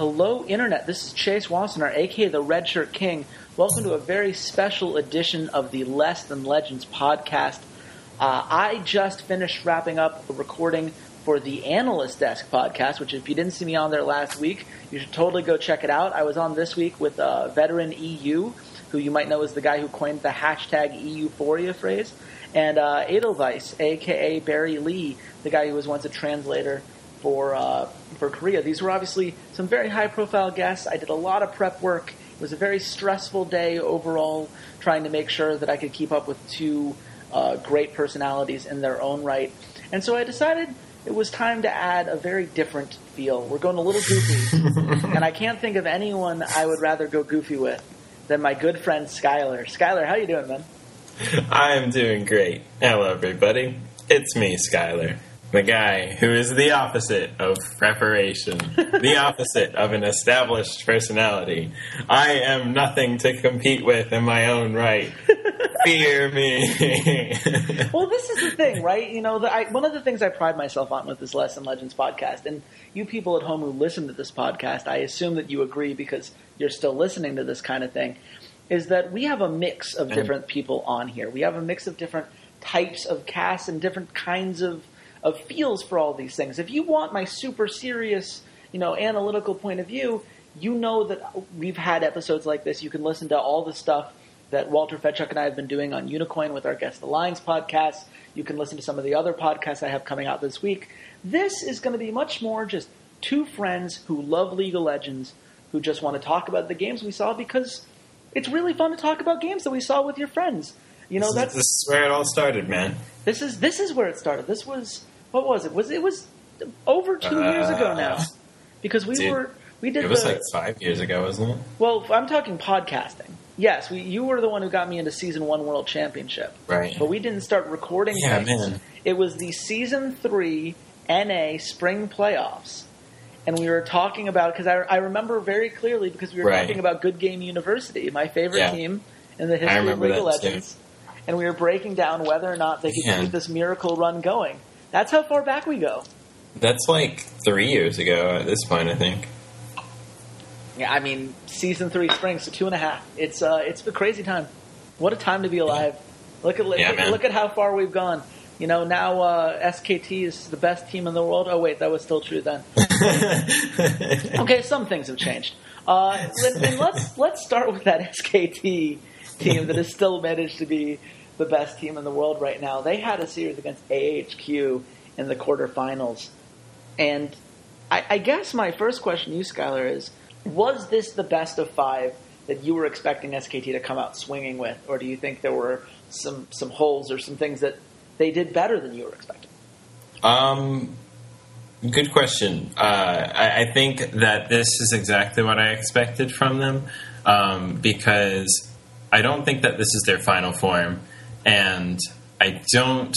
Hello, Internet. This is Chase Wassenar, aka the Red Shirt King. Welcome to a very special edition of the Less Than Legends podcast. Uh, I just finished wrapping up a recording for the Analyst Desk podcast, which if you didn't see me on there last week, you should totally go check it out. I was on this week with uh, veteran EU, who you might know is the guy who coined the hashtag EUphoria phrase, and uh, Edelweiss, aka Barry Lee, the guy who was once a translator for uh, for Korea. These were obviously some very high profile guests. I did a lot of prep work. It was a very stressful day overall, trying to make sure that I could keep up with two uh, great personalities in their own right. And so I decided it was time to add a very different feel. We're going a little goofy, and I can't think of anyone I would rather go goofy with than my good friend Skyler. Skyler, how you doing, man? I'm doing great. Hello, everybody. It's me, Skyler the guy who is the opposite of preparation, the opposite of an established personality. I am nothing to compete with in my own right. Fear me. well, this is the thing, right? You know, the, I, one of the things I pride myself on with this Less Than Legends podcast, and you people at home who listen to this podcast, I assume that you agree because you're still listening to this kind of thing, is that we have a mix of mm. different people on here. We have a mix of different types of casts and different kinds of of feels for all these things. If you want my super serious, you know, analytical point of view, you know that we've had episodes like this. You can listen to all the stuff that Walter Fedchuk and I have been doing on Unicoin with our Guest the Alliance podcast. You can listen to some of the other podcasts I have coming out this week. This is going to be much more just two friends who love League of Legends, who just want to talk about the games we saw because it's really fun to talk about games that we saw with your friends. You know, this that's is, this is where it all started, man. This is this is where it started. This was what was it? Was it was over two uh, years ago now? Because we dude, were we did. It was the, like five years ago, wasn't it? Well, I'm talking podcasting. Yes, we, you were the one who got me into season one world championship. Right. But we didn't start recording. Yeah, man. It was the season three NA spring playoffs. And we were talking about because I, I remember very clearly because we were right. talking about Good Game University, my favorite yeah. team in the history of League of Legends, too. and we were breaking down whether or not they could yeah. keep this miracle run going. That's how far back we go. That's like three years ago at this point, I think. Yeah, I mean, season three spring, so two and a half. It's uh, it's a crazy time. What a time to be alive. Look at yeah, look, look, at how far we've gone. You know, now uh, SKT is the best team in the world. Oh wait, that was still true then. okay, some things have changed. Uh, let's let's start with that SKT team that has still managed to be the best team in the world right now. They had a series against AHQ in the quarterfinals. And I, I guess my first question to you, Skyler, is was this the best of five that you were expecting SKT to come out swinging with? Or do you think there were some, some holes or some things that they did better than you were expecting? Um, good question. Uh, I, I, think that this is exactly what I expected from them um, because I don't think that this is their final form and I don't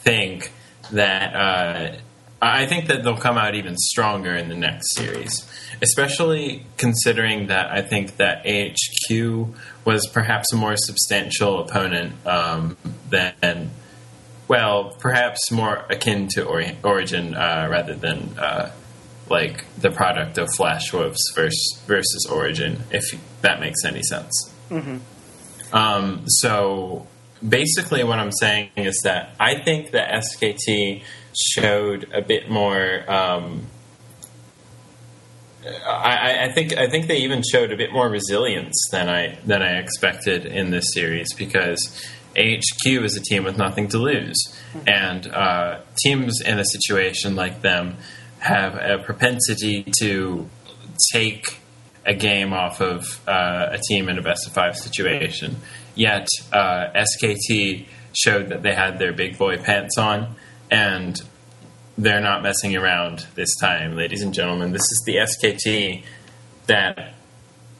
think that. Uh, I think that they'll come out even stronger in the next series, especially considering that I think that AHQ was perhaps a more substantial opponent um, than, well, perhaps more akin to Origen uh, rather than uh, like the product of Flash Wolves versus, versus Origen, if that makes any sense. Mm-hmm. Um, so basically what I'm saying is that I think that SKT showed a bit more. Um, I, I, think I think they even showed a bit more resilience than I than I expected in this series because HQ is a team with nothing to lose, and uh, teams in a situation like them have a propensity to take a game off of uh, a team in a best of five situation. Yet uh, SKT showed that they had their big boy pants on, and they're not messing around this time, ladies and gentlemen. This is the SKT that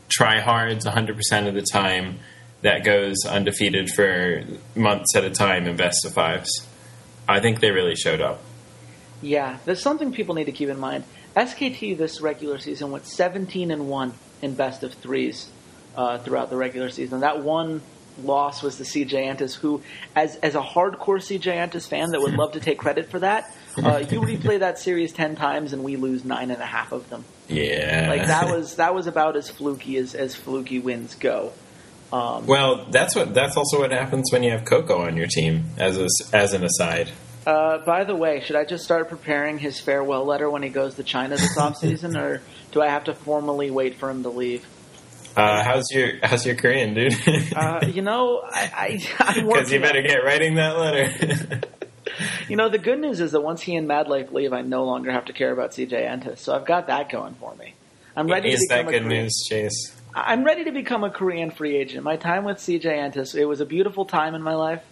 try hards 100% of the time, that goes undefeated for months at a time in best of fives. I think they really showed up. Yeah, there's something people need to keep in mind. SKT this regular season went 17 and 1 in best of threes uh, throughout the regular season. That one loss was the CJ Entus, who, as as a hardcore CJ Entus fan that would love to take credit for that, uh, you replay that series ten times and we lose nine and a half of them. Yeah, Like that was that was about as fluky as as fluky wins go. Um, Well, that's what that's also what happens when you have Coco on your team. As a, as an aside, uh, by the way, should I just start preparing his farewell letter when he goes to China this off season, or do I have to formally wait for him to leave? Uh, how's your how's your Korean, dude? Uh, you know, I, Because you better get writing that letter. You know, the good news is that once he and MadLife leave, I no longer have to care about CJ Entus, so I've got that going for me. I'm ready Is to that become good a Korean. news, Chase? I'm ready to become a Korean free agent. My time with CJ Entus, it was a beautiful time in my life,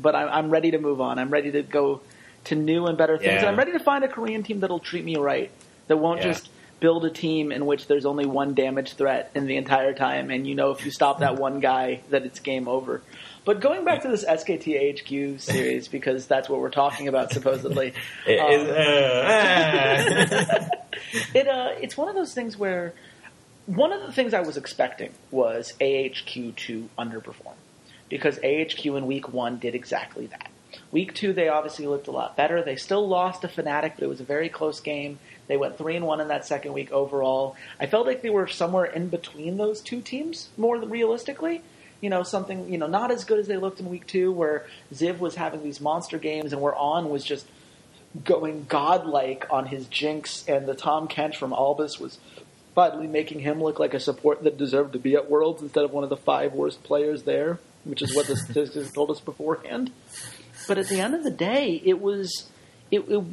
but I'm, I'm ready to move on. I'm ready to go to new and better things. Yeah. And I'm ready to find a Korean team that'll treat me right, that won't Yeah. just build a team in which there's only one damage threat in the entire time, and you know if you stop that one guy, that it's game over. But going back to this SKT HQ series, because that's what we're talking about supposedly. It um, is- uh, it uh, it's one of those things where one of the things I was expecting was AHQ to underperform because AHQ in week one did exactly that. Week two, they obviously looked a lot better. They still lost to Fnatic, but it was a very close game. They went three and one in that second week overall. I felt like they were somewhere in between those two teams, more realistically. You know, something you know not as good as they looked in week two, where Ziv was having these monster games and where AN was just going godlike on his jinx, and the Tahm Kench from Albis was finally making him look like a support that deserved to be at Worlds instead of one of the five worst players there, which is what the statistics told us beforehand. But at the end of the day, it was it, it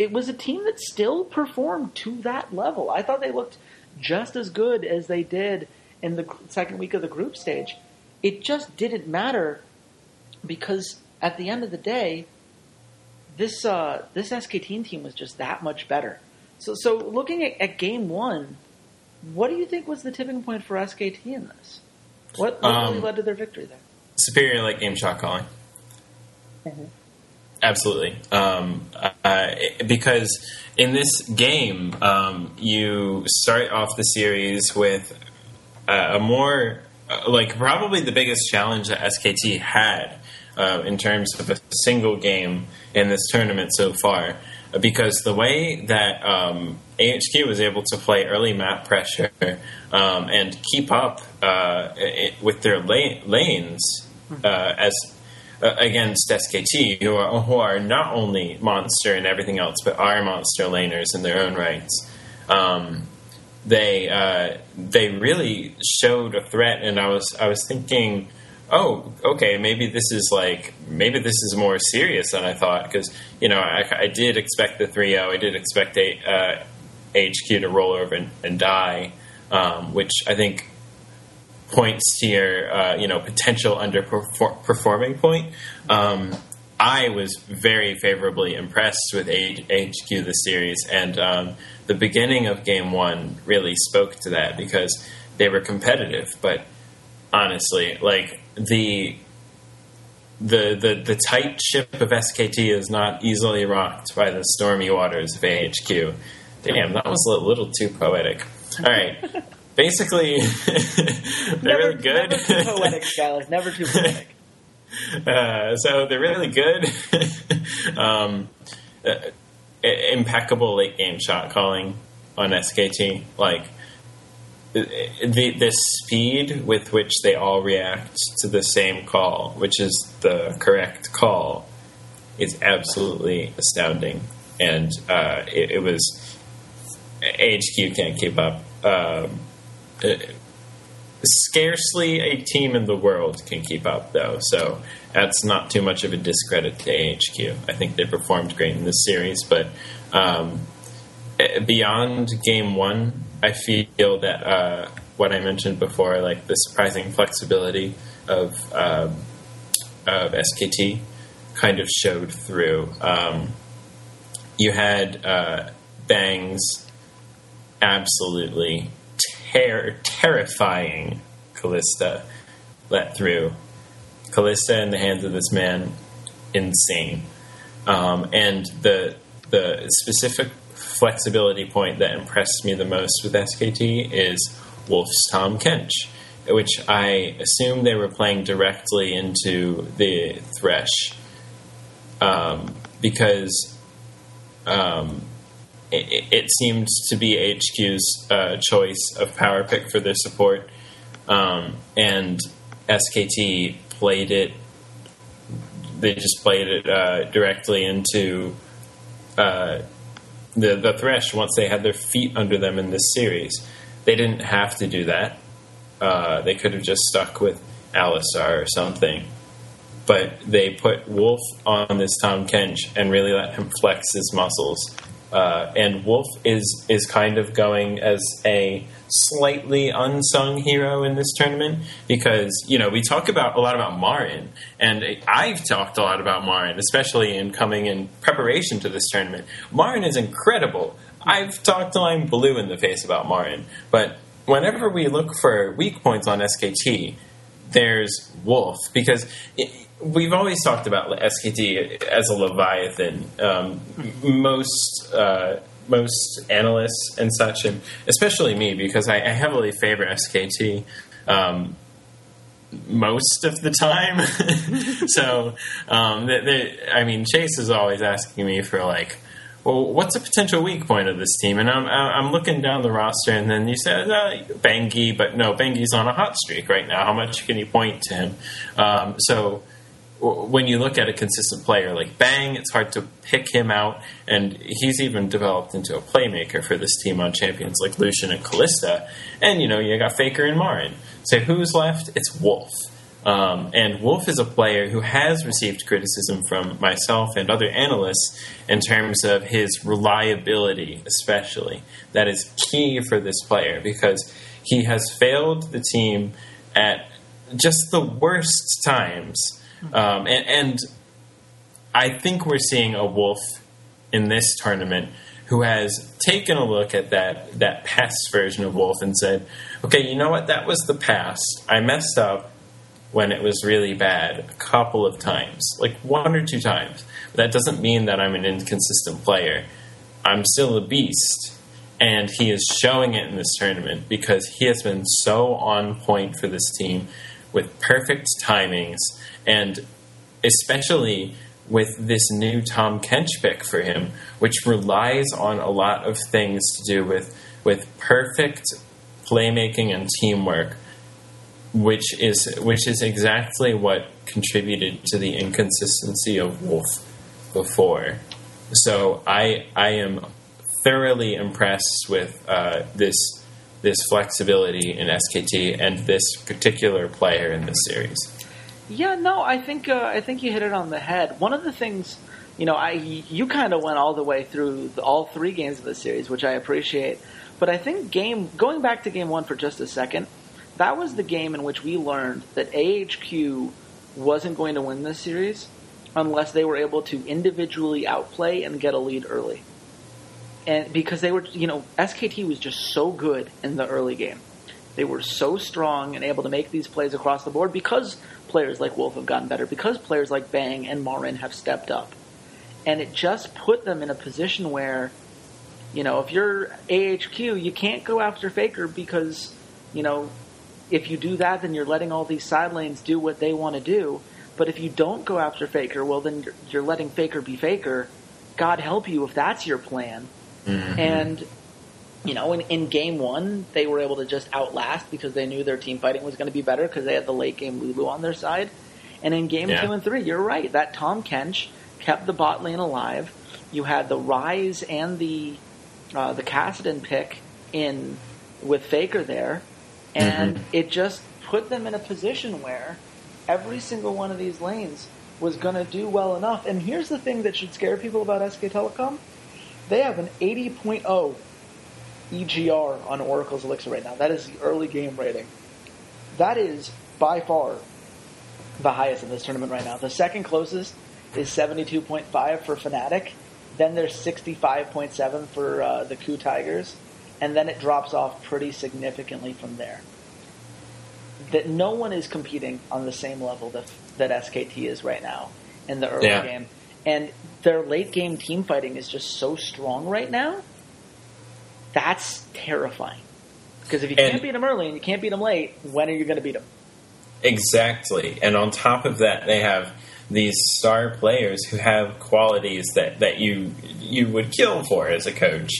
it was a team that still performed to that level. I thought they looked just as good as they did in the second week of the group stage. It just didn't matter because at the end of the day, this uh, this SKT team was just that much better. So, so looking at, at game one, what do you think was the tipping point for SKT in this? What, what really Um, led to their victory there? superior like game shot calling. Absolutely, um, uh, because in this game, um, you start off the series with uh, a more uh, like probably the biggest challenge that SKT had uh, in terms of a single game in this tournament so far. Because the way that um, AHQ was able to play early map pressure um, and keep up uh, i with their la- lanes uh, as against SKT, who are who are not only monster and everything else, but are monster laners in their own rights. Um, they uh, they really showed a threat, and I was I was thinking, oh, okay, maybe this is like maybe this is more serious than I thought because you know I, I did expect the 3-0, I did expect a, uh, HQ to roll over and, and die, um, which I think points to your uh, you know potential underperforming point. Um, I was very favorably impressed with HQ this series, and um, the beginning of Game One really spoke to that because they were competitive. But honestly, like the the the the tight ship of SKT is not easily rocked by the stormy waters of AHQ. Damn, that was a little too poetic. All right. Basically, they're never, really good. Never too poetic, Skyler. Never too poetic. Uh, so they're really good. um, uh, impeccable late game shot calling on SKT. Like the the speed with which they all react to the same call, which is the correct call, is absolutely astounding. And uh, it, it was HQ can't keep up. Um, scarcely a team in the world can keep up, though. So that's not too much of a discredit to AHQ. I think they performed great in this series, but um, beyond game one, I feel that uh, what I mentioned before, like the surprising flexibility of um, of SKT, kind of showed through. Um, you had uh, Bangs absolutely ter- terrifying Kalista let through. Kalista in the hands of this man, insane. Um, and the the specific flexibility point that impressed me the most with SKT is Wolf's Tahm Kench. which I assume they were playing directly into the Thresh, um, because um, it, it, seemed to be HQ's uh, choice of power pick for their support, um, and SKT played it. They just played it uh, directly into uh, the the Thresh once they had their feet under them in this series. They didn't have to do that. Uh, they could have just stuck with Alistar or something. But they put Wolf on this Tahm Kench and really let him flex his muscles. Uh, and Wolf is is kind of going as a slightly unsung hero in this tournament because you know we talk about a lot about Marin, and I've talked a lot about Marin, especially in coming in preparation to this tournament. Marin is incredible. I've talked till I'm blue in the face about Marin, but whenever we look for weak points on SKT, there's Wolf because it, we've always talked about SKT as a Leviathan. Um, most uh, most analysts and such, and especially me because I, I heavily favor SKT. Um, most of the time, so um, they, they, I mean, Chase is always asking me for like well, what's a potential weak point of this team? And I'm, I'm looking down the roster, and then you said uh, Bengi, but no, Bengi's on a hot streak right now. How much can you point to him? Um, so when you look at a consistent player like Bang, it's hard to pick him out, and he's even developed into a playmaker for this team on champions like Lucian and Kalista, And you know, you got Faker and Marin. So who's left? It's Wolf. Um, and Wolf is a player who has received criticism from myself and other analysts in terms of his reliability, especially. That is key for this player because he has failed the team at just the worst times. Um, and, and I think we're seeing a Wolf in this tournament who has taken a look at that that past version of Wolf and said, "Okay, you know what? That was the past. I messed up when it was really bad a couple of times, like one or two times. But that doesn't mean that I'm an inconsistent player. I'm still a beast. And he is showing it in this tournament because he has been so on point for this team with perfect timings and especially with this new Tahm Kench pick for him, which relies on a lot of things to do with with perfect playmaking and teamwork which is which is exactly what contributed to the inconsistency of Wolf before. So I I am thoroughly impressed with uh, this this flexibility in SKT and this particular player in this series. Yeah, no, I think uh, I think you hit it on the head. One of the things, you know, I you kind of went all the way through the, all three games of the series, which I appreciate. But I think game going back to game one for just a second, that was the game in which we learned that AHQ wasn't going to win this series unless they were able to individually outplay and get a lead early. And because they were, you know, SKT was just so good in the early game. They were so strong and able to make these plays across the board because players like Wolf have gotten better, because players like Bang and Marin have stepped up. And it just put them in a position where, you know, if you're AHQ, you can't go after Faker because, you know, if you do that, then you're letting all these side lanes do what they want to do. But if you don't go after Faker, well, then you're, you're letting Faker be Faker. God help you if that's your plan. Mm-hmm. And you know, in, in game one, they were able to just outlast because they knew their team fighting was going to be better because they had the late game Lulu on their side. And in game yeah. two and three, you're right. That Tahm Kench kept the bot lane alive. You had the Ryze and the uh, the Kassadin pick in with Faker there, and mm-hmm. it just put them in a position where every single one of these lanes was going to do well enough. And here's the thing that should scare people about SK Telecom they have an 80.0 EGR on Oracle's Elixir right now. That is the early game rating. That is by far the highest in this tournament right now. The second closest is 72.5 for Fnatic. Then there's 65.7 for uh, the KOO Tigers and then it drops off pretty significantly from there. That no one is competing on the same level that that SKT is right now in the early yeah. game, and their late game team fighting is just so strong right now. That's terrifying. Because if you And- can't beat them early and you can't beat them late, when are you going to beat them? Exactly. And on top of that, they have these star players who have qualities that, that you you would kill for as a coach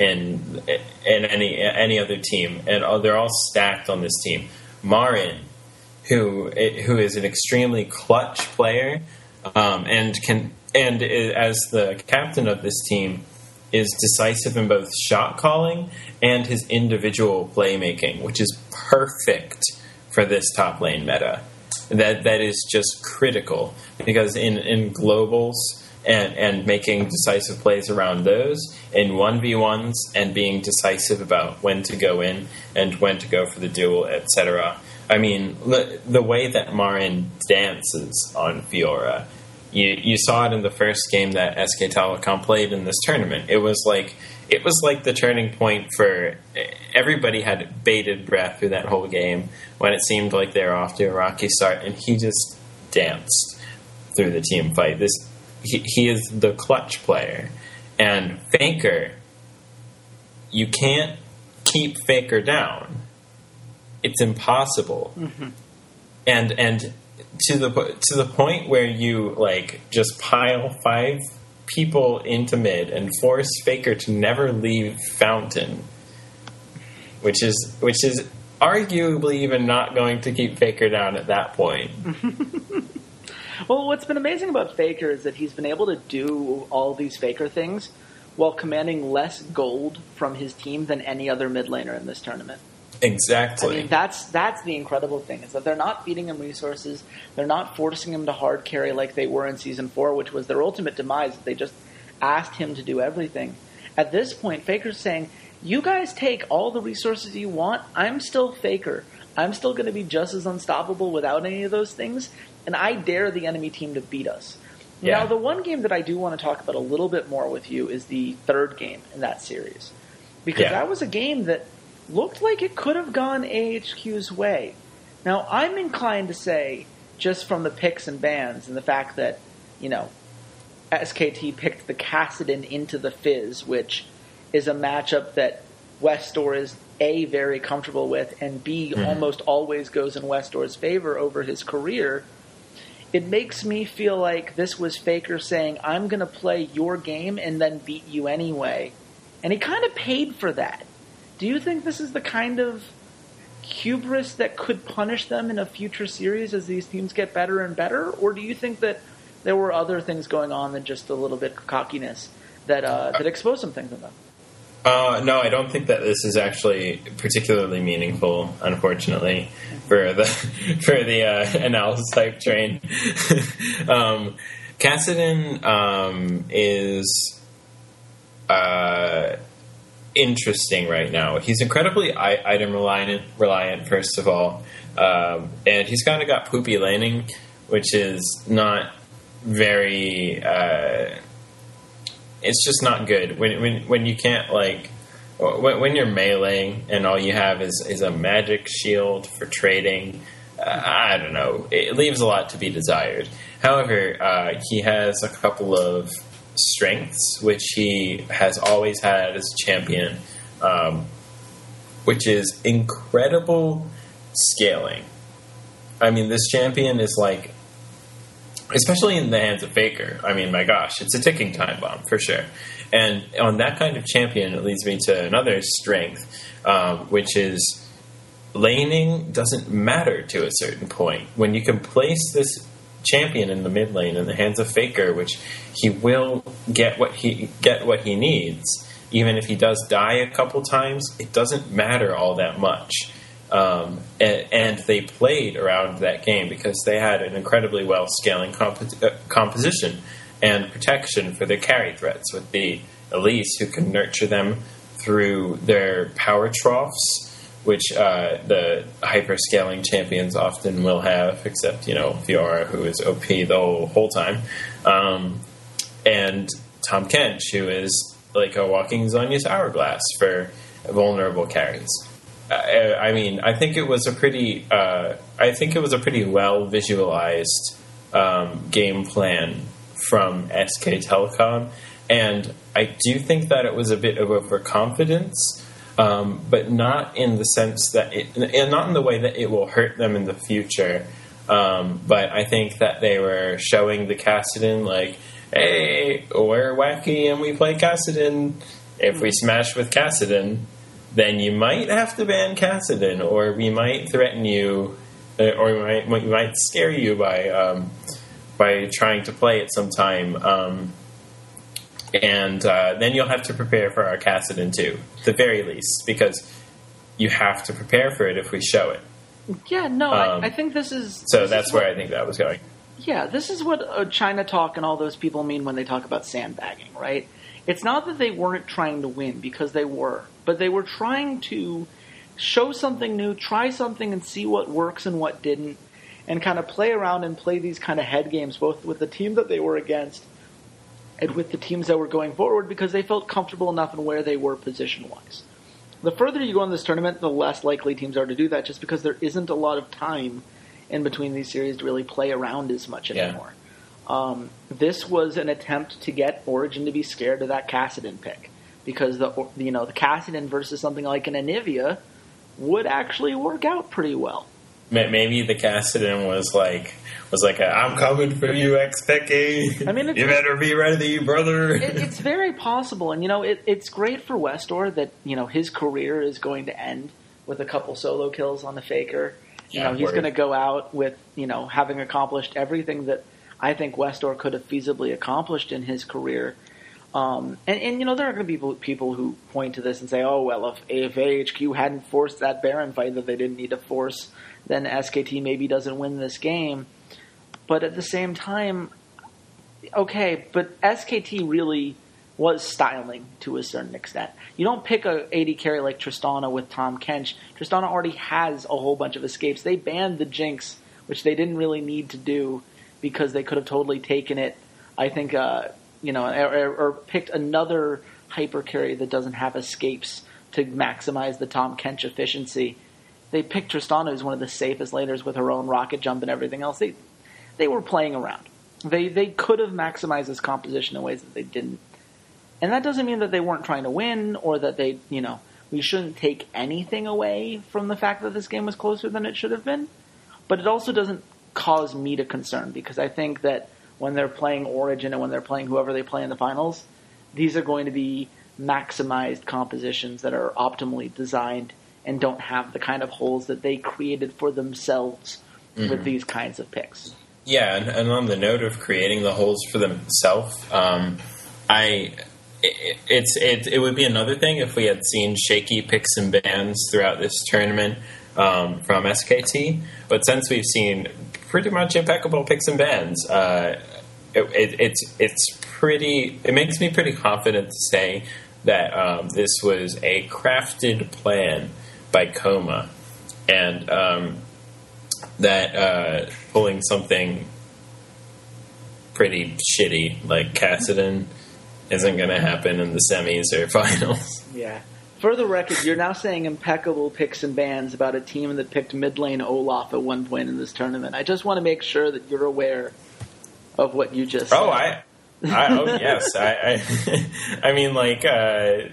in in any any other team, and they're all stacked on this team. Marin, who who is an extremely clutch player, um, and can and as the captain of this team is decisive in both shot calling and his individual playmaking, which is perfect for this top lane meta. That that is just critical because in in globals and and making decisive plays around those in one v ones and being decisive about when to go in and when to go for the duel, etc. I mean, the, the way that Marin dances on Fiora, you you saw it in the first game that SK Telecom played in this tournament. It was like it was like the turning point for everybody had bated breath through that whole game when it seemed like they were off to a rocky start, and he just danced through the team fight. This he, he is the clutch player, and Faker. You can't keep Faker down. It's impossible mm-hmm. and and to the to the point where you like just pile five people into mid and force Faker to never leave Fountain, which is which is arguably even not going to keep Faker down at that point. Well, what's been amazing about Faker is that he's been able to do all these Faker things while commanding less gold from his team than any other mid laner in this tournament. Exactly. I mean, that's that's the incredible thing is that they're not feeding him resources. They're not forcing him to hard carry like they were in season four, which was their ultimate demise. They just asked him to do everything. At this point, Faker's saying, "You guys take all the resources you want. I'm still Faker. I'm still going to be just as unstoppable without any of those things, and I dare the enemy team to beat us." Yeah. Now, the one game that I do want to talk about a little bit more with you is the third game in that series, because Yeah. that was a game that looked like it could have gone AHQ's way. Now, I'm inclined to say, just from the picks and bans and the fact that, you know, SKT picked the Kassadin into the Fizz, which is a matchup that Westdoor is A, very comfortable with, and B, hmm. almost always goes in Westdoor's favor over his career. It makes me feel like this was Faker saying, I'm going to play your game and then beat you anyway. And he kind of paid for that. Do you think this is the kind of hubris that could punish them in a future series as these teams get better and better? Or do you think that there were other things going on than just a little bit of cockiness that, uh, that exposed some things in them? Uh, no, I don't think that this is actually particularly meaningful. Unfortunately, for the for the uh, analysis type train, um, um, is uh, interesting right now. He's incredibly item reliant. Reliant, first of all, um, and he's kind of got poopy laning, which is not very. Uh, it's just not good when when when you can't like when, when you're meleeing and all you have is is a magic shield for trading. Uh, I don't know. It leaves a lot to be desired. However, uh, he has a couple of strengths which he has always had as a champion, um, which is incredible scaling. I mean, this champion is like especially in the hands of Faker. I mean, my gosh, it's a ticking time bomb for sure. And on that kind of champion, it leads me to another strength, um, which is laning doesn't matter to a certain point. When you can place this champion in the mid lane in the hands of Faker, which he will get what he get what he needs, even if he does die a couple times, it doesn't matter all that much. Um, and, and they played around that game because they had an incredibly well scaling compo- uh, composition and protection for their carry threats with the Elise who can nurture them through their power troughs, which uh, the hyper scaling champions often will have, except, you know, Fiora, who is OP the whole, whole time. Um, and Tahm Kench, who is like a walking Zhonya's hourglass for vulnerable carries. I, mean, I think it was a pretty, uh, I think it was a pretty well visualized um, game plan from SK Telecom, and I do think that it was a bit of overconfidence. um, but not in the sense that it, and not in the way that it will hurt them in the future. Um, but I think that they were showing the Kassadin like, hey, we're wacky and we play Kassadin. If we smash with Kassadin, then you might have to ban Kassadin, or we might threaten you, uh, or we might, we might scare you by um, by trying to play it sometime. Um, and uh, then you'll have to prepare for our Kassadin too, the very least, because you have to prepare for it if we show it. Yeah, no, um, I, I, think this is. So this that's is where what, I think that was going. Yeah, this is what uh, China talk and all those people mean when they talk about sandbagging, right? It's not that they weren't trying to win because they were, but they were trying to show something new, try something, and see what works and what didn't, and kind of play around and play these kind of head games, both with the team that they were against and with the teams that were going forward because they felt comfortable enough in where they were position wise. The further you go in this tournament, the less likely teams are to do that just because there isn't a lot of time in between these series to really play around as much anymore. Yeah. Um, this was an attempt to get Origen to be scared of that Kassadin pick because the you know the Kassadin versus something like an Anivia would actually work out pretty well maybe the Kassadin was like was like i am coming for you, Xpeke. I mean, you better be ready, brother. It, it's very possible, and you know, it, it's great for Westdoor that you know his career is going to end with a couple solo kills on the Faker. You yeah, know, he's going to go out with you know having accomplished everything that I think Westdoor could have feasibly accomplished in his career. Um, and, and, you know there are going to be people who point to this and say, "Oh well, if, if AHQ hadn't forced that Baron fight that they didn't need to force, then SKT maybe doesn't win this game. But at the same time, okay, but SKT really was styling to a certain extent. You don't pick a AD carry like Tristana with Tahm Kench. Tristana already has a whole bunch of escapes. They banned the Jinx, which they didn't really need to do because they could have totally taken it. I think, uh, you know, or, or, picked another hyper carry that doesn't have escapes to maximize the Tahm Kench efficiency they picked Tristana as one of the safest laners with her own rocket jump and everything else. They they were playing around. They they could have maximized this composition in ways that they didn't. And that doesn't mean that they weren't trying to win or that they, you know, we shouldn't take anything away from the fact that this game was closer than it should have been. But it also doesn't cause me to concern because I think that when they're playing Origen and when they're playing whoever they play in the finals, these are going to be maximized compositions that are optimally designed and don't have the kind of holes that they created for themselves mm-hmm. with these kinds of picks. Yeah, and, and, on the note of creating the holes for themselves, um, I it, it's it, it would be another thing if we had seen shaky picks and bans throughout this tournament um, from SKT, but since we've seen pretty much impeccable picks and bans, uh, it, it, it's it's pretty. It makes me pretty confident to say that um, this was a crafted plan by kkOma, and um, that uh, pulling something pretty shitty like Kassadin isn't going to happen in the semis or finals. Yeah. For the record, you're now saying impeccable picks and bans about a team that picked mid lane Olaf at one point in this tournament. I just want to make sure that you're aware of what you just. Oh, I, I oh yes, I, I, I mean like uh,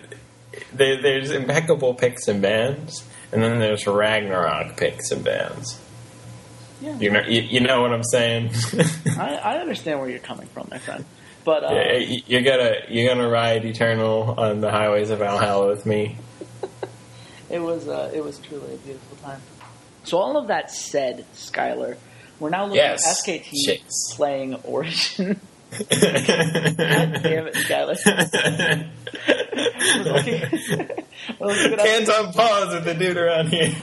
there, there's impeccable picks and bans, and then there's Ragnarok picks and bans. Yeah. You know, you, you know what I'm saying. I, I, understand where you're coming from, my friend. But uh, yeah, you're gonna you're gonna ride eternal on the highways of Valhalla with me. it was uh, it was truly a beautiful time. So all of that said, Skyler, we're now looking yes. at SKT Chase. playing Origen. God damn it, Skyler. Can't unpause with the dude around here.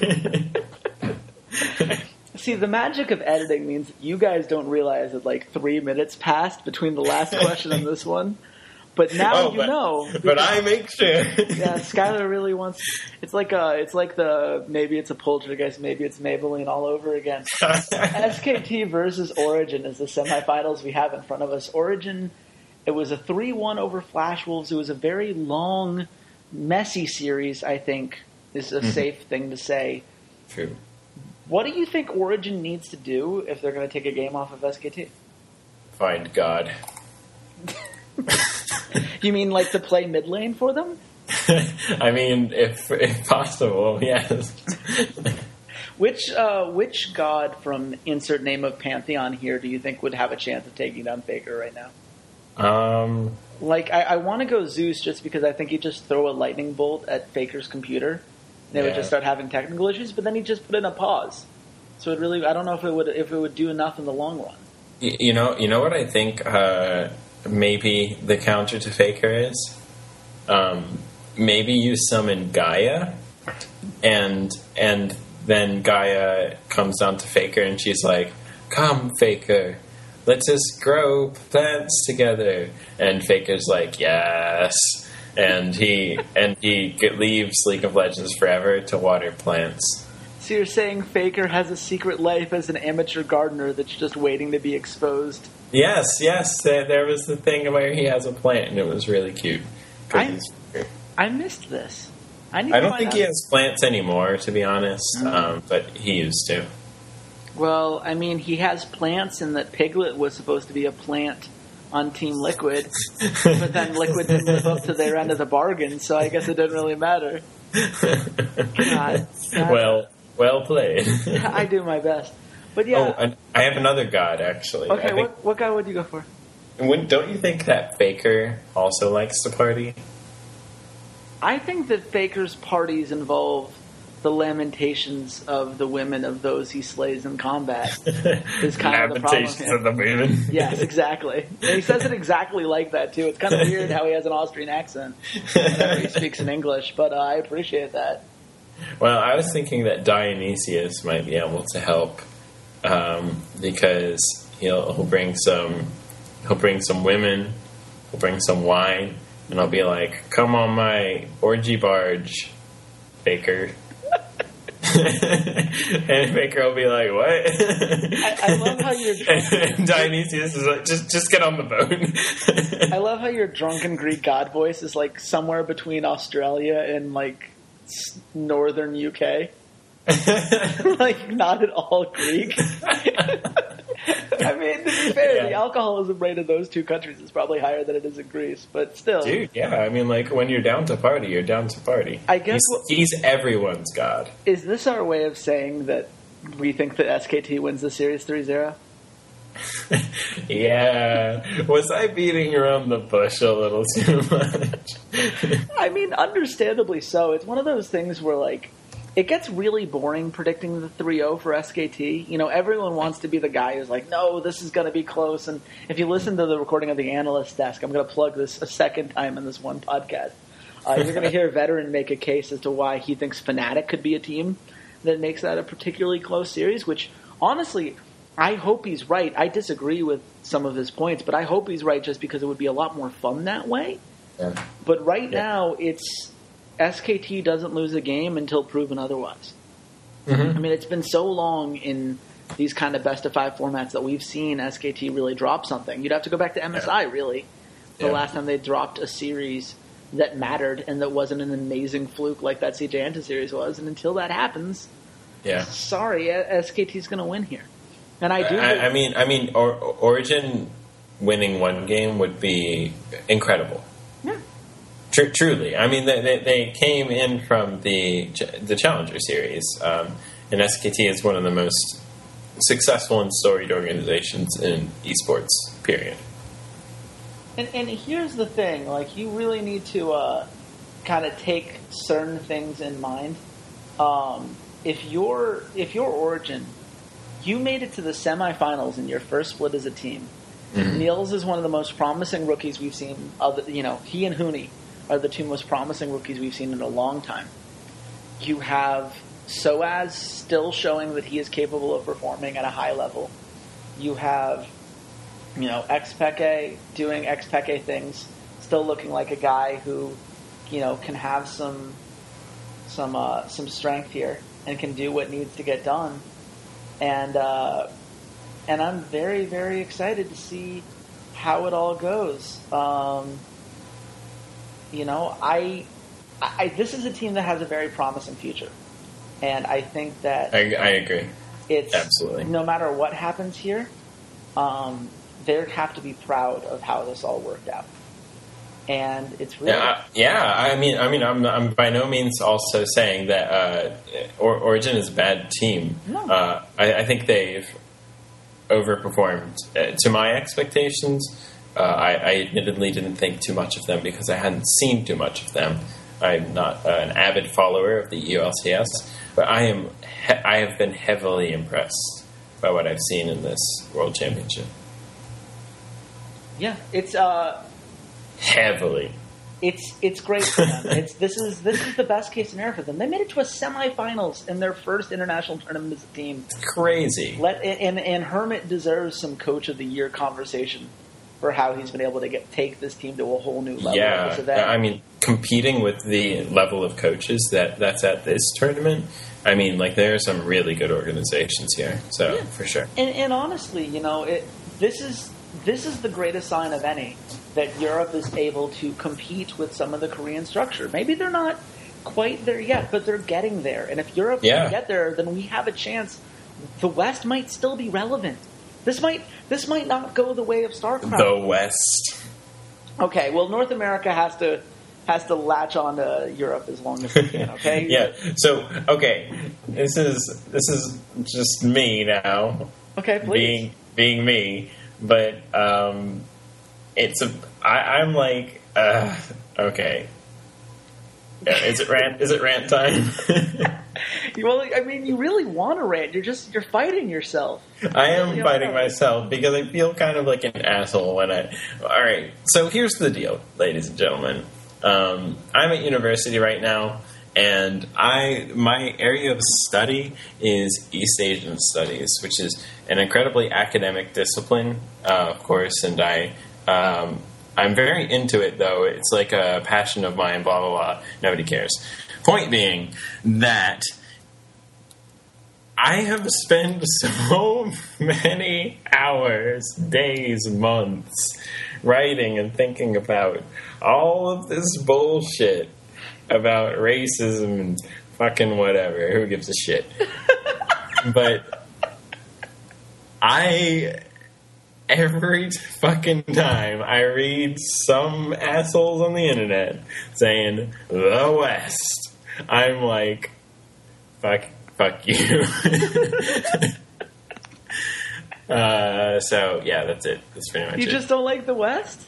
See, the magic of editing means you guys don't realize that like three minutes passed between the last question and this one. But now oh, you but, know. But I make sure. yeah, Skyler really wants. It's like a. It's like the maybe it's a poltergeist, maybe it's Maybelline all over again. SKT versus Origen is the semifinals we have in front of us. Origen, it was a three-one over Flash Wolves. It was a very long, messy series. I think is a mm-hmm. safe thing to say. True. What do you think Origen needs to do if they're going to take a game off of SKT? Find God. you mean like to play mid lane for them? I mean, if if possible, yes. Which uh, which god from insert name of pantheon here do you think would have a chance of taking down Faker right now? Um, Like I, I want to go Zeus just because I think he'd just throw a lightning bolt at Faker's computer, they would just start having technical issues. But then he'd just put in a pause. So it really, I don't know if it would if it would do enough in the long run. you know, you know what I think. Uh, maybe the counter to Faker is. Um, maybe you summon Gaia, and and then Gaia comes down to Faker, and she's like, "Come, Faker." Let's just grow plants together, and Faker's like, "Yes," and he and he leaves League of Legends forever to water plants. So you're saying Faker has a secret life as an amateur gardener that's just waiting to be exposed? Yes, yes. There, was the thing where he has a plant, and it was really cute. I- I missed this. I need. I don't think out. he has plants anymore, to be honest. Mm. Um, but he used to. Well, I mean, he has plants, and that Piglet was supposed to be a plant on Team Liquid, but then Liquid didn't live up to their end of the bargain, so I guess it didn't really matter. God. well, well played. I do my best, but yeah. Oh, I have another god actually. Okay, think, what what guy would you go for? Wouldn't- don't you think that Faker also likes to party? I think that Faker's parties involve the lamentations of the women of those he slays in combat. Is kind of the problem Lamentations of the women. Yes, exactly. And he says it exactly like that too. It's kind of weird how he has an Austrian accent he speaks in English, but uh, I appreciate that. Well, I was thinking that Dionysius might be able to help um, because he'll he'll bring some he'll bring some women, he'll bring some wine, and I'll be like, "Come on my orgy barge, Baker." and Baker will be like, "What?" I, I love how you're. and Dionysius is like, "Just just get on the boat." I love how your drunken Greek god voice is like somewhere between Australia and like northern UK. like not at all Greek. I mean, to be fair, the alcoholism rate in those two countries is probably higher than it is in Greece, but still. Dude, yeah, I mean, like when you're down to party, you're down to party. I guess he's, he's everyone's god. Is this our way of saying that we think that SKT wins the series 3-0? yeah, was I beating around the bush a little too much? I mean, understandably so. It's one of those things where, like, it gets really boring predicting the 3-0 for SKT. You know, everyone wants to be the guy who's like, no, this is going to be close. And if you listen to the recording of the analyst desk, I'm going to plug this a second time in this one podcast. Uh, you're going to hear a Veteran make a case as to why he thinks Fnatic could be a team that makes that a particularly close series, which, honestly, I hope he's right. I disagree with some of his points, but I hope he's right just because it would be a lot more fun that way. yeah. But right Yeah. now, it's SKT doesn't lose a game until proven otherwise. Mhm. I mean, it's been so long in these kind of best of five formats that we've seen SKT really drop something. You'd have to go back to MSI, really, the Yeah. last time they dropped a series that mattered and that wasn't an amazing fluke like that CJ Entus series was. And until that happens, yeah. sorry, SKT's going to win here. And I do. I, I mean, I mean, or, Origen winning one game would be incredible. Tr- truly, I mean, they, they, they came in from the the Challenger series, um, and SKT is one of the most successful and storied organizations in esports. Period. And, and here's the thing: like, you really need to uh, kind of take certain things in mind. Um, if your if your Origen, you made it to the semifinals in your first split as a team. Niels is one of the most promising rookies we've seen. Other, you know, he and Hooney are the two most promising rookies we've seen in a long time. You have Soaz still showing that he is capable of performing at a high level. You have you know, Xpeke doing Xpeke things, still looking like a guy who, you know, can have some some uh, some strength here and can do what needs to get done. And uh, and I'm very very excited to see how it all goes. Um, you know, I, I this is a team that has a very promising future, and I think that I, I agree. it's Absolutely. no matter what happens here, um, they have to be proud of how this all worked out. and it's really Yeah, yeah. I mean, I mean, I'm, I'm by no means also saying that uh, or, Origen is a bad team. No. Uh, I, I think they've overperformed uh, to my expectations. Uh, I, I admittedly didn't think too much of them because I hadn't seen too much of them. I'm not uh, an avid follower of the EULCS, but I am. He- I have been heavily impressed by what I've seen in this World Championship. yeah, it's uh, Heavily. it's it's great for them. it's this is this is the best case scenario for them. They made it to a semifinals in their first international tournament as a team. It's crazy. Let and and Hermit deserves some coach of the year conversation for how he's been able to get take this team to a whole new level. Yeah, that. I mean, competing with the level of coaches that that's at this tournament. I mean, like there are some really good organizations here. So Yeah. for sure, And, and honestly, you know, it, this is this is the greatest sign of any that Europe is able to compete with some of the Korean structure. Maybe they're not quite there yet, but they're getting there. And if Europe Yeah. can get there, then we have a chance. The West might still be relevant. This might this might not go the way of StarCraft. the West. Okay, well, North America has to has to latch on to Europe as long as we can. Okay. Yeah. So okay, this is this is just me now Okay, please. being being me, but um, it's a I, I'm like uh, okay. Yeah, is it rant? Is it rant time? Well, I mean, you really want to rant. You're just you're fighting yourself. I am You fighting are. myself because I feel kind of like an asshole when I. All right, so here's the deal, ladies and gentlemen. Um, I'm at university right now, and I my area of study is East Asian studies, which is an incredibly academic discipline, uh, of course, and I. Um, I'm very into it, though. It's like a passion of mine. Blah blah blah. Nobody cares. Point being that I have spent so many hours, days, months writing and thinking about all of this bullshit about racism and fucking whatever. Who gives a shit? but I every fucking time I read some assholes on the internet saying the West, I'm like, fuck, fuck you. uh, so yeah, that's it. That's pretty much You it. just don't like the West.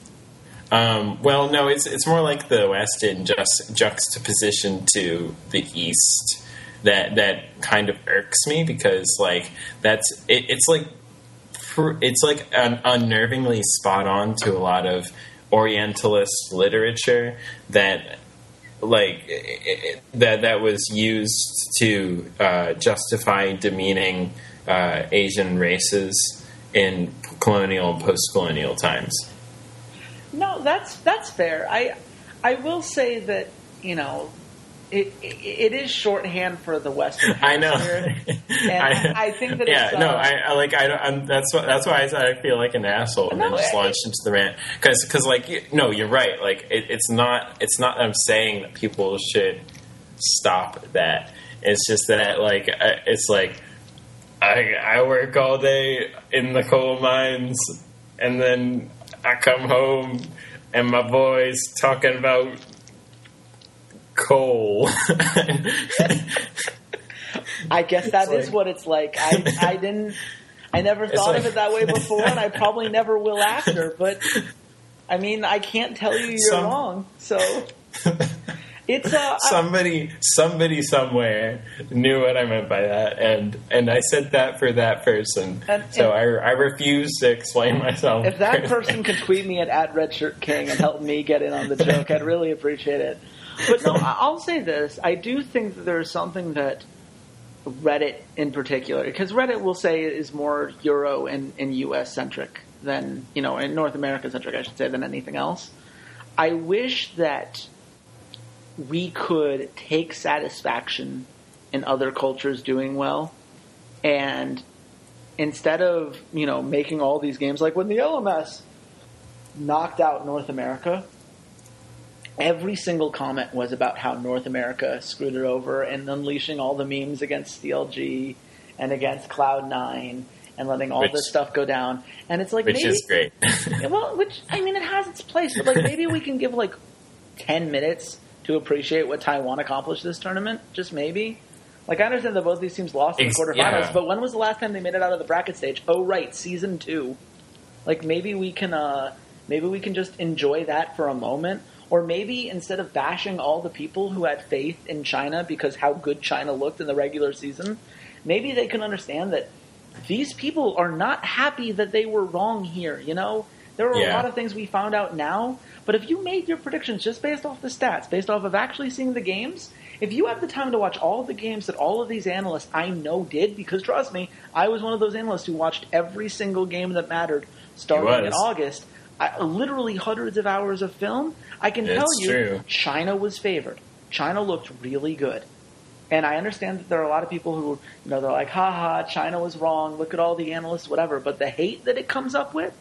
Um, well, no, it's it's more like the West in just juxtaposition to the East. That that kind of irks me because like that's it, it's like it's like un- unnervingly spot on to a lot of Orientalist literature that like i- i- that that was used to uh, justify demeaning uh, Asian races in colonial and post-colonial times. No, that's that's fair. I I will say that you know it it, it is shorthand for the Western I know. And I think that yeah, it's, no, um, I, I like I don't. I'm, that's what that's why I said I feel like an asshole and No, then just I- launched into the rant because because like you, no, you're right. Like it, it's not it's not. that I'm saying that people should stop that. It's just that like it's like I I work all day in the coal mines and then I come home and my boys talking about coal. I guess that is like- what it's like. I I didn't. I never thought like- of it that way before, and I probably never will after. But I mean, I can't tell you you're Some- wrong. So it's uh, I- somebody somebody somewhere knew what I meant by that and and I said that for that person And- so and- I, I refuse to explain myself if that person could tweet me at, at Redshirt King and help me get in on the joke, I'd really appreciate it. But no, I'll say this: I do think that there's something that Reddit, in particular, because Reddit will say is more Euro and, and U.S. centric than you know, and North America centric, I should say, than anything else. I wish that we could take satisfaction in other cultures doing well, and instead of you know making all these games like when the LMS knocked out North America, every single comment was about how North America screwed it over and unleashing all the memes against CLG and against Cloud9 and letting all Which- this stuff go down. And it's like which maybe is great. Well, which I mean, it has its place, but like maybe we can give like ten minutes to appreciate what Taiwan accomplished this tournament. Just maybe. Like I understand that both these teams lost in the quarterfinals, yeah. but when was the last time they made it out of the bracket stage? Oh, right, season two. Like maybe we can, uh maybe we can just enjoy that for a moment, or maybe instead of bashing all the people who had faith in China because how good China looked in the regular season, maybe they can understand that these people are not happy that they were wrong here. You know, there are a lot of things we found out now, but if you made your predictions just based off the stats, based off of actually seeing the games, if you have the time to watch all the games that all of these analysts I know did, because trust me, I was one of those analysts who watched every single game that mattered starting in. August. I, literally hundreds of hours of film. I can tell you, true. China was favored. China looked really good. And I understand that there are a lot of people who, you know, they're like, ha ha, China was wrong, look at all the analysts, whatever. But the hate that it comes up with,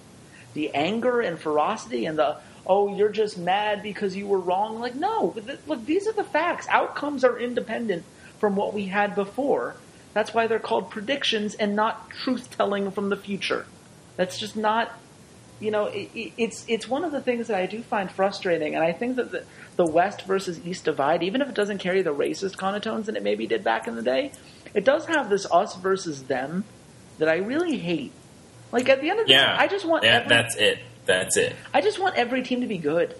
the anger and ferocity and the, oh, you're just mad because you were wrong. Like, no, th- look, these are the facts. Outcomes are independent from what we had before. That's why they're called predictions and not truth telling from the future. That's just not you know, it, it- it's it's one of the things that I do find frustrating, and I think that the, the West versus East divide, even if it doesn't carry the racist connotations that it maybe did back in the day, it does have this us versus them that I really hate. Like at the end of the yeah, day, I just want yeah. every, That's it. That's it. I just want every team to be good.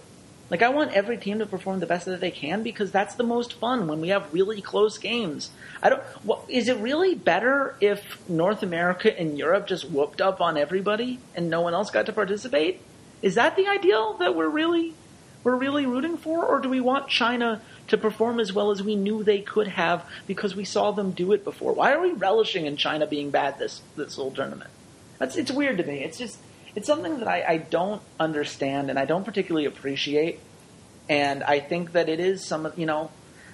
Like I want every team to perform the best that they can because that's the most fun when we have really close games. I don't. What, is it really better if North America and Europe just whooped up on everybody and no one else got to participate? Is that the ideal that we're really we're really rooting for, or do we want China to perform as well as we knew they could have because we saw them do it before? Why are we relishing in China being bad this this whole tournament? That's it's weird to me. It's just it's something that I, I don't understand and I don't particularly appreciate. And I think that it is some you know,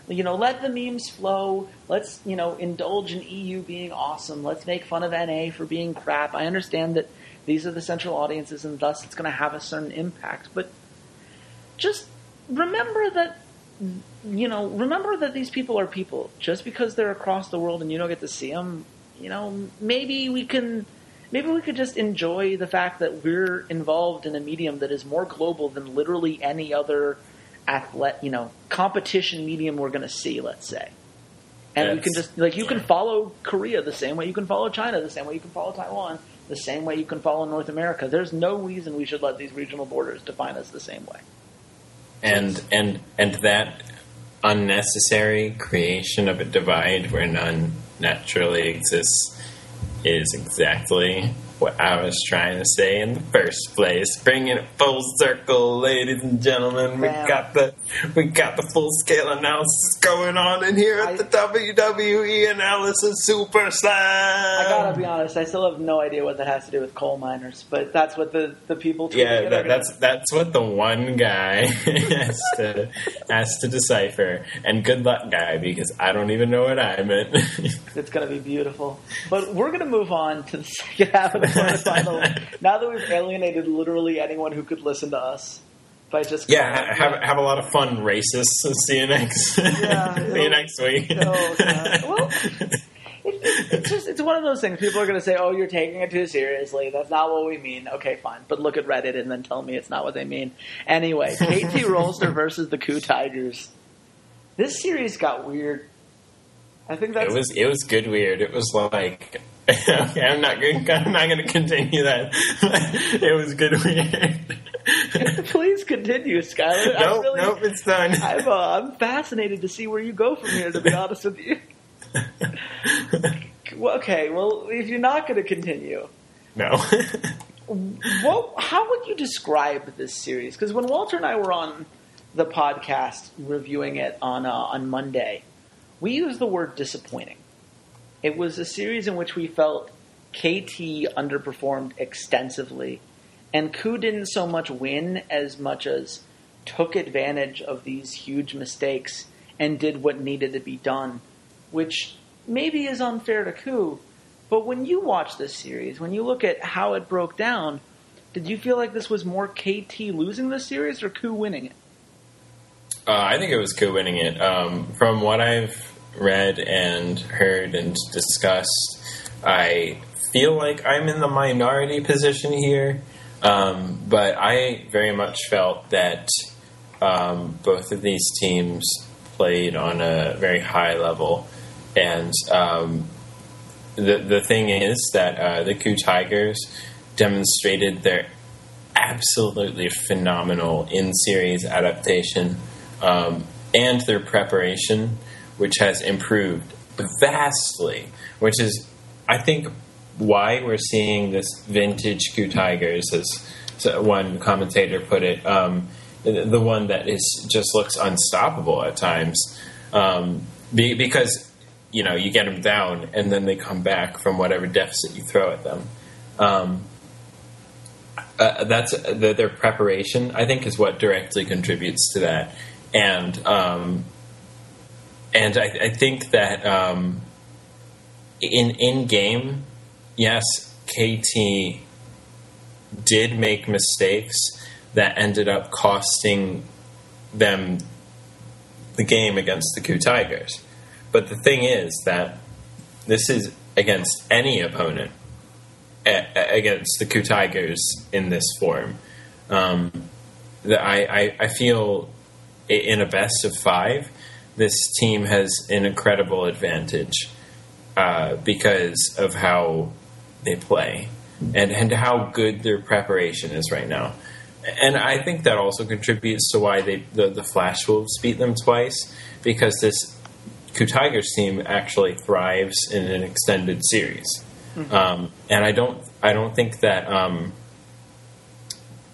you know, let the memes flow. Let's you know indulge in EU being awesome. Let's make fun of NA for being crap. I understand that these are the central audiences and thus it's going to have a certain impact. But just remember that you know remember that these people are people just because they're across the world and you don't get to see them you know maybe we can maybe we could just enjoy the fact that we're involved in a medium that is more global than literally any other athlete you know competition medium we're going to see let's say. And we can just like you can follow Korea the same way you can follow China the same way you can follow Taiwan the same way you can follow North America. There's no reason we should let these regional borders define us the same way. And and and that unnecessary creation of a divide where none naturally exists is exactly what I was trying to say in the first place. Bringing it full circle, ladies and gentlemen. We got the we got the full scale analysis going on in here I- at the WWE Analysis Super Slam. I gotta be honest, I still have no idea what that has to do with coal miners, but that's what the, the people Yeah, that, that's that's what the one guy has to has to decipher. And good luck, guy, because I don't even know what I meant. it's gonna be beautiful. But we're gonna move on to the second half of the quarterfinal. now that we've alienated literally anyone who could listen to us by just yeah, ha- have have a lot of fun, racists. See you next. Yeah, See you next week. Oh, Well, it, it, it's just it's one of those things. People are going to say, "Oh, you're taking it too seriously." That's not what we mean. Okay, fine, but look at Reddit and then tell me it's not what they mean. Anyway, KT Rolster versus the KOO Tigers. This series got weird. I think that's It was it was good weird. It was like okay, I'm not going I'm not going to continue that. it was good weird. Please continue, Skyler. I'm nope, really, nope, it's done. I'm, uh, I'm fascinated to see where you go from here. To be honest with you. Okay, well, if you're not going to continue, no. what, how would you describe this series? Because when Walter and I were on the podcast reviewing it on uh, on Monday, we used the word disappointing. It was a series in which we felt KT underperformed extensively, and KOO didn't so much win as much as took advantage of these huge mistakes and did what needed to be done, which maybe is unfair to KOO. But when you watch this series, when you look at how it broke down, did you feel like this was more KT losing the series or KOO winning it? Uh, I think it was KOO winning it. Um, from what I've read and heard and discussed, I feel like I'm in the minority position here, um, but I very much felt that um, both of these teams played on a very high level, and um, the the thing is that uh, the Koo Tigers demonstrated their absolutely phenomenal in series adaptation um, and their preparation, which has improved vastly. Which is, I think, why we're seeing this vintage Koo Tigers, as one commentator put it. Um, the one that is just looks unstoppable at times, um, be, because you know you get them down and then they come back from whatever deficit you throw at them. Um, uh, that's the, their preparation. I think is what directly contributes to that, and um, and I, I, think that um, in in game, yes, KT did make mistakes that ended up costing them the game against the Koo Tigers. But the thing is that this is against any opponent, a- against the Koo Tigers in this form. Um, that I, I, I feel in a best of five, this team has an incredible advantage uh, because of how they play and, and how good their preparation is right now and I think that also contributes to why they the, the Flash Wolves beat them twice because this Koo Tigers team actually thrives in an extended series, mm-hmm. um, and I don't I don't think that um,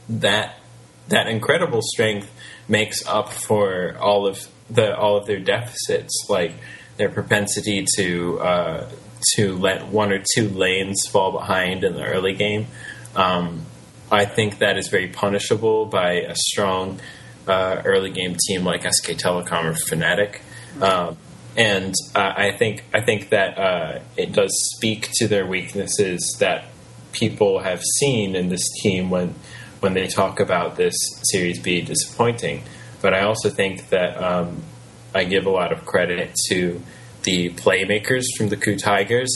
that that incredible strength makes up for all of the all of their deficits, like their propensity to uh, to let one or two lanes fall behind in the early game. Um, I think that is very punishable by a strong uh, early game team like SK Telecom or Fnatic. Um, and uh, I think I think that uh, it does speak to their weaknesses that people have seen in this team when when they talk about this Series B disappointing. But I also think that um, I give a lot of credit to the playmakers from the Koo Tigers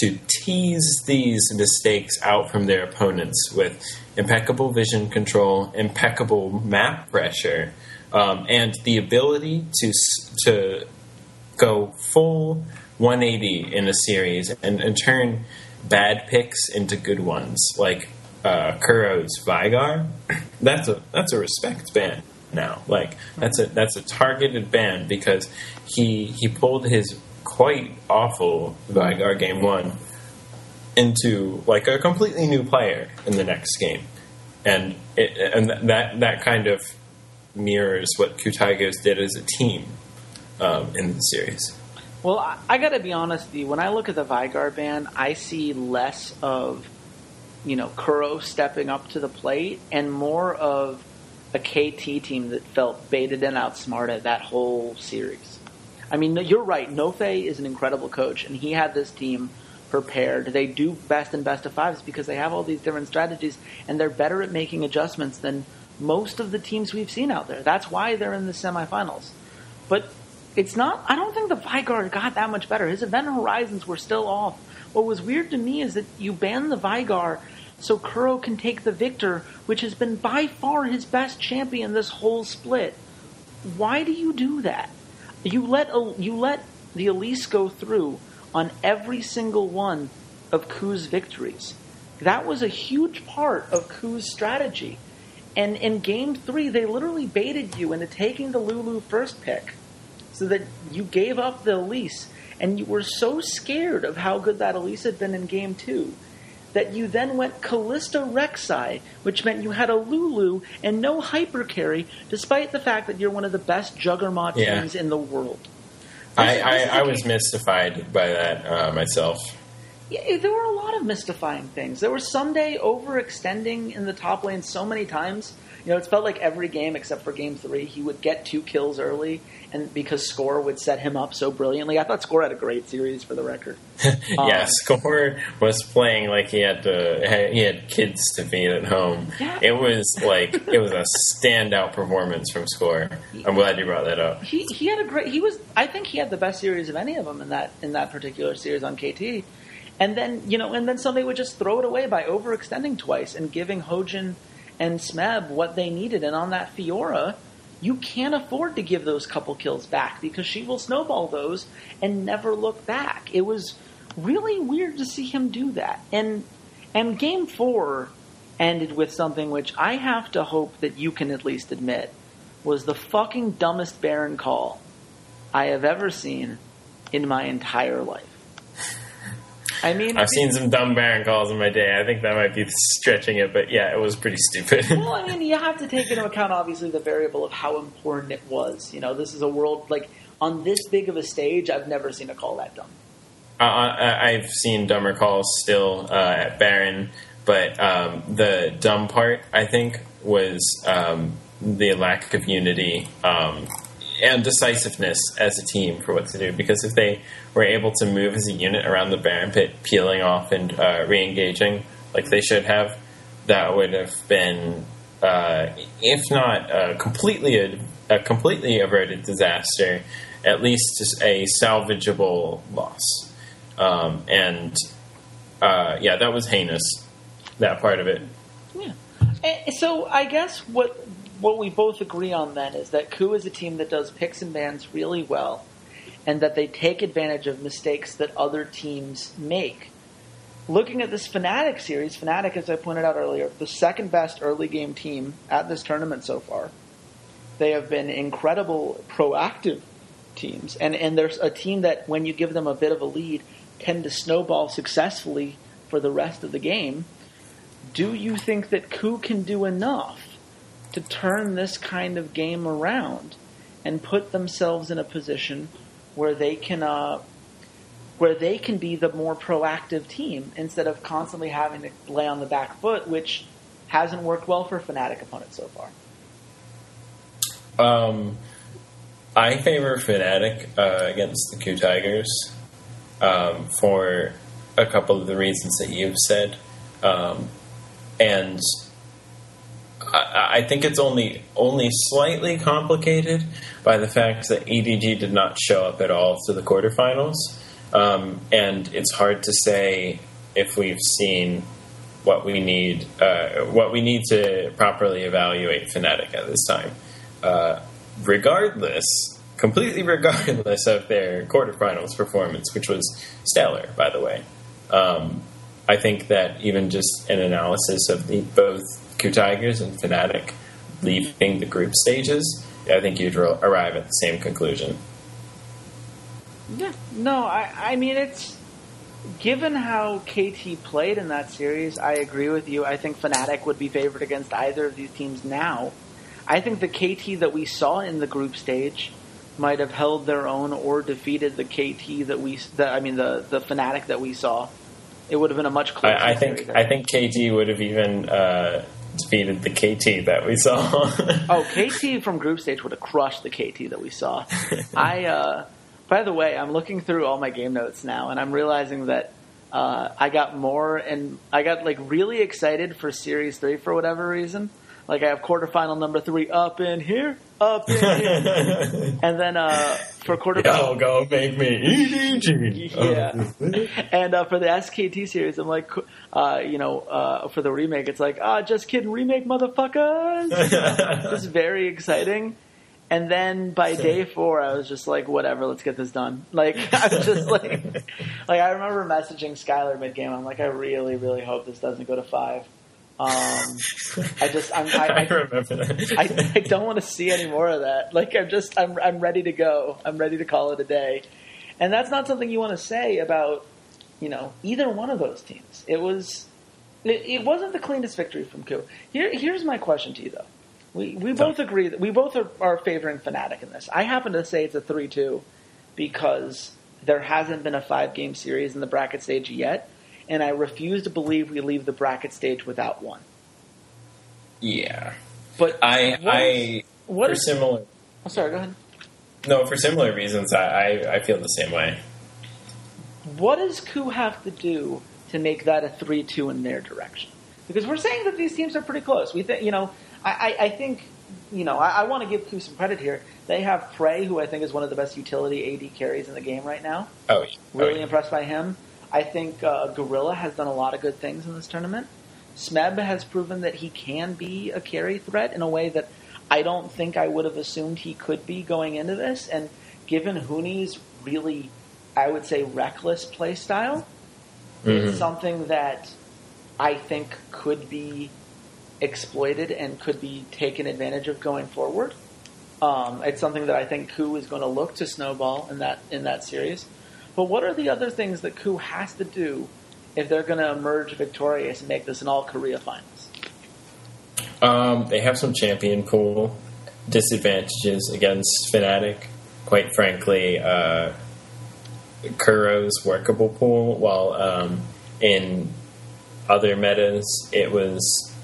to tease these mistakes out from their opponents with impeccable vision control, impeccable map pressure, um, and the ability to to go full 180 in a series and, and turn bad picks into good ones, like uh, Kuro's Veigar. That's a that's a respect ban now. Like that's a that's a targeted ban because he he pulled his quite awful Veigar game one into like a completely new player in the next game, and it, and that that kind of mirrors what Tigers did as a team um, in the series. Well, I, I got to be honest. When I look at the Veigar band, I see less of you know Kuro stepping up to the plate and more of a KT team that felt baited and outsmarted that whole series. I mean, you're right. Nofe is an incredible coach, and he had this team prepared. They do best in best of fives because they have all these different strategies and they're better at making adjustments than most of the teams we've seen out there. That's why they're in the semifinals. But it's not, I don't think the Veigar got that much better. His event horizons were still off. What was weird to me is that you ban the Veigar so Kuro can take the Viktor, which has been by far his best champion this whole split. Why do you do that? You let you let the Elise go through on every single one of Koo's victories. That was a huge part of Koo's strategy. And in game three, they literally baited you into taking the Lulu first pick so that you gave up the Elise. And you were so scared of how good that Elise had been in game two that you then went Kalista Rek'Sai, which meant you had a Lulu and no hyper carry, despite the fact that you're one of the best Juggernaut yeah. teams in the world. I, I, I was mystified by that uh, myself. Yeah, there were a lot of mystifying things. There was Ssumday overextending in the top lane so many times. You know, it felt like every game except for game three, he would get two kills early, and because Score would set him up so brilliantly. I thought Score had a great series for the record. yeah, um, Score was playing like he had to. He had kids to feed at home. Yeah. It was like it was a standout performance from Score. I'm glad you brought that up. He he had a great. He was. I think he had the best series of any of them in that in that particular series on KT. And then you know, and then somebody would just throw it away by overextending twice and giving Hojin and Smeb what they needed. And on that Fiora, you can't afford to give those couple kills back because she will snowball those and never look back. It was really weird to see him do that. And and game four ended with something which I have to hope that you can at least admit was the fucking dumbest Baron call I have ever seen in my entire life. I mean, I've seen some dumb Baron calls in my day. I think that might be stretching it, but yeah, it was pretty stupid. well, I mean, you have to take into account obviously the variable of how important it was. You know, this is a world like on this big of a stage. I've never seen a call that dumb. Uh, I've seen dumber calls still uh, at Baron, but um, the dumb part I think was um, the lack of unity um, and decisiveness as a team for what to do. Because if they were able to move as a unit around the Baron pit, peeling off and uh, re-engaging like they should have, that would have been, uh, if not a completely a, a, completely averted disaster, at least a salvageable loss. Um, and uh, yeah, that was heinous. That part of it. Yeah. So I guess what what we both agree on then is that KOO is a team that does picks and bans really well, and that they take advantage of mistakes that other teams make. Looking at this Fnatic series, Fnatic, as I pointed out earlier, the second best early game team at this tournament so far. They have been incredible proactive teams, and and there's a team that when you give them a bit of a lead, tend to snowball successfully for the rest of the game. Do you think that KOO can do enough to turn this kind of game around and put themselves in a position where they can uh, where they can be the more proactive team instead of constantly having to lay on the back foot, which hasn't worked well for Fnatic opponents so far. Um, I favor Fnatic uh, against the KOO Tigers um, for a couple of the reasons that you've said, um, and I, think it's only only slightly complicated by the fact that EDG did not show up at all to the quarterfinals, um, and it's hard to say if we've seen what we need uh, what we need to properly evaluate Fnatic at this time. Uh, regardless, completely regardless of their quarterfinals performance, which was stellar, by the way. Um, I think that even just an analysis of the both KOO Tigers and Fnatic leaving the group stages, I think you'd arrive at the same conclusion. Yeah, no, I, I mean it's given how KT played in that series. I agree with you. I think Fnatic would be favored against either of these teams now. I think the KT that we saw in the group stage might have held their own or defeated the KT that we, the, I mean the the Fnatic that we saw. It would have been a much closer. I, I think I think KT would have even uh, defeated the KT that we saw. oh, KT from group stage would have crushed the KT that we saw. I, uh, by the way, I'm looking through all my game notes now, and I'm realizing that uh, I got more, and I got like really excited for Series Three for whatever reason. Like I have quarterfinal number three up in here, up in and then uh, for quarterfinal, Yo, go make me EDG. Yeah, and uh, for the SKT series, I'm like, uh, you know, uh, for the remake, it's like, ah, just kidding, remake, motherfuckers. it's very exciting. And then by day four, I was just like, whatever, let's get this done. Like, I was just like, like I remember messaging Skyler mid game. I'm like, I really, really hope this doesn't go to five. Um, I just, I'm, I, I, I remember that. I, I don't want to see any more of that. Like, I'm just, I'm, I'm ready to go. I'm ready to call it a day. And that's not something you want to say about, you know, either one of those teams. It was, it, it wasn't the cleanest victory from KOO. Here, here's my question to you though. We, we both agree that we both are, are favoring Fnatic in this. I happen to say it's a 3-2 because there hasn't been a five game series in the bracket stage yet and I refuse to believe we leave the bracket stage without one. Yeah, But I what I is- what for is- similar Oh, sorry, go ahead. no for similar reasons I, I I feel the same way. What does KOO have to do to make that a three-two in their direction? Because we're saying that these teams are pretty close. We think, you know, I, I, I think, you know, I, I want to give KOO some credit here. They have PraY, who I think is one of the best utility AD carries in the game right now. Oh, yeah. Really oh, yeah. impressed by him. I think uh, Gorilla has done a lot of good things in this tournament. Smeb has proven that he can be a carry threat in a way that I don't think I would have assumed he could be going into this. And given Huni's really, I would say, reckless play style, Mm-hmm. it's something that I think could be exploited and could be taken advantage of going forward. Um, it's something that I think KOO is going to look to snowball in that in that series. But what are the other things that KOO has to do if they're going to emerge victorious and make this an all Korea finals? Um, they have some champion pool disadvantages against Fnatic. Quite frankly, uh, Kuro's workable pool, while um, in other metas it was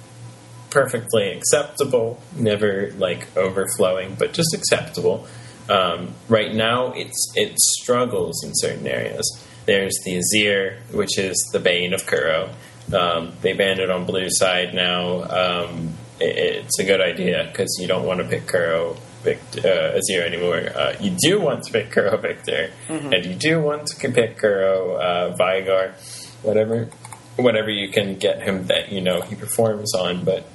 perfectly acceptable, never like overflowing, but just acceptable. Um, right now, it's it struggles in certain areas. There's the Azir, which is the bane of Kuro. Um, they banned it on blue side now. Um, it, it's a good idea because you don't want to pick Kuro uh, Azir anymore. Uh, you do want to pick Kuro Viktor, and you do want to pick Kuro uh, Veigar, whatever, whatever you can get him that you know he performs on. But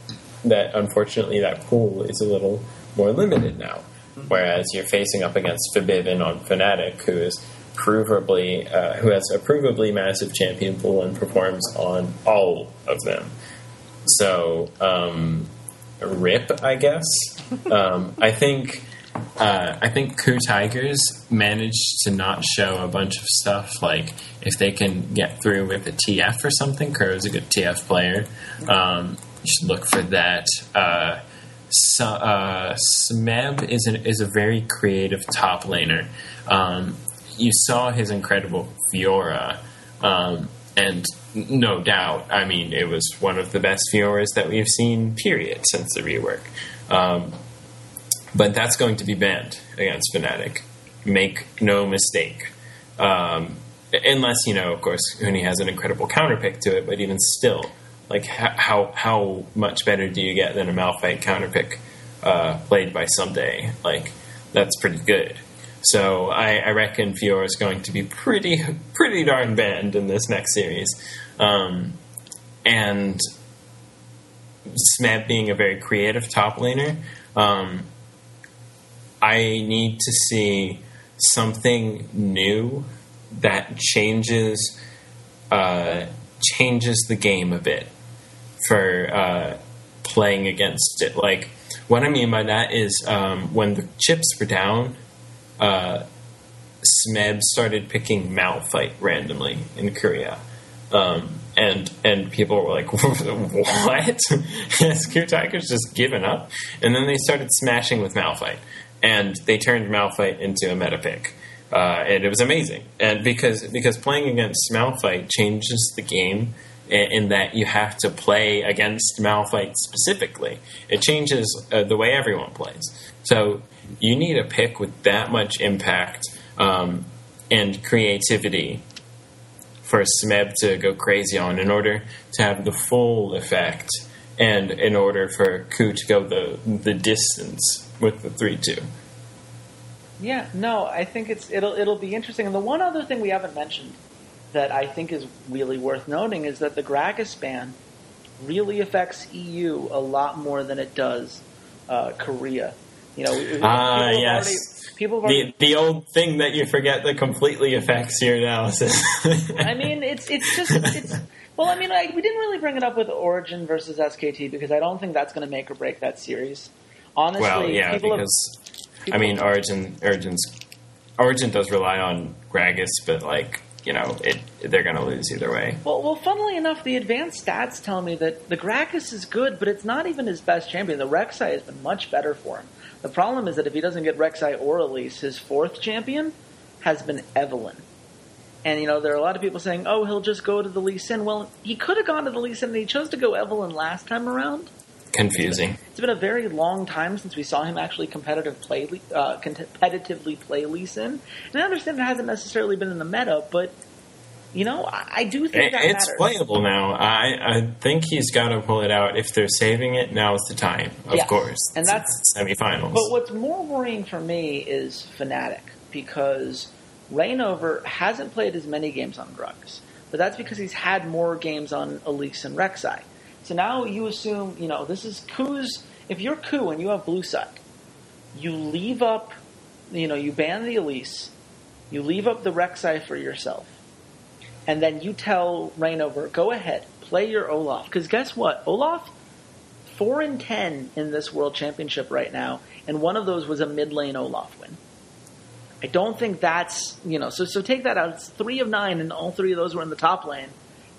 that unfortunately that pool is a little more limited now. Whereas you're facing up against Febiven on Fnatic, who is provably uh, who has a provably massive champion pool and performs on all of them. So, um, rip, I guess. um, I think uh, I think KOO Tigers managed to not show a bunch of stuff. Like if they can get through with a TF or something, Kuro's a good TF player. Um, you should look for that. Uh, uh, Smeb is an, is a very creative top laner. Um, you saw his incredible Fiora, um, and no doubt, I mean, it was one of the best Fioras that we've seen, period, since the rework. Um, but that's going to be banned against Fnatic. Make no mistake. Um, unless, you know, of course, Huni has an incredible counterpick to it, but even still, like, how how much better do you get than a Malphite counterpick uh, played by Ssumday? Like, that's pretty good. So I, I reckon Fiora is going to be pretty pretty darn banned in this next series. Um, and Smeb being a very creative top laner, um, I need to see something new that changes uh, changes the game a bit for uh, playing against it. Like what I mean by that is um, when the chips were down, uh, Smeb started picking Malphite randomly in Korea. Um, and and people were like, "What? KOO Tiger's just given up?" And then they started smashing with Malphite, and they turned Malphite into a meta pick, uh, and it was amazing. And because because playing against Malphite changes the game in, that you have to play against Malphite specifically. It changes uh, the way everyone plays. So you need a pick with that much impact um, and creativity for a Smeb to go crazy on in order to have the full effect and in order for KOO to go the the distance with the three two. Yeah, no, I think it's it'll it'll be interesting. And the one other thing we haven't mentioned that I think is really worth noting is that the Gragas ban really affects EU a lot more than it does uh, Korea. You know, Ah, yes. already- People already The the old thing that you forget that completely affects your analysis. I mean, it's it's just it's. Well, I mean, like we didn't really bring it up with Origen versus SKT because I don't think that's going to make or break that series. Honestly, well, yeah, people because have, I mean, Origen Origen's Origen does rely on Gragas, but like you know, it they're going to lose either way. Well, well, funnily enough, the advanced stats tell me that the Gragas is good, but it's not even his best champion. The Rek'Sai has been much better for him. The problem is that if he doesn't get Rek'Sai or Elise, his fourth champion has been Evelynn. And, you know, there are a lot of people saying, oh, he'll just go to the Lee Sin. Well, he could have gone to the Lee Sin, and he chose to go Evelynn last time around. Confusing. It's been a very long time since we saw him actually competitive play, uh, competitively play Lee Sin. And I understand it hasn't necessarily been in the meta, but, you know, I, I do think It- that it's matters. playable now. I, I think he's got to pull it out. If they're saving it, now's the time. Of Yeah. course, And that's- semifinals. But what's more worrying for me is Fnatic because Reignover hasn't played as many games on Grux. but that's because he's had more games on Elise and Rek'Sai. So now you assume, you know, this is KOO's. If you're KOO and you have Blue Side, you leave up, you know, you ban the Elise, you leave up the Rek'Sai for yourself, and then you tell Reignover, go ahead, play your Olaf. Because guess what? Olaf, 4 and 10 in this World Championship right now, and one of those was a mid lane Olaf win. I don't think that's, you know, so, so take that out. It's 3 of 9, and all three of those were in the top lane.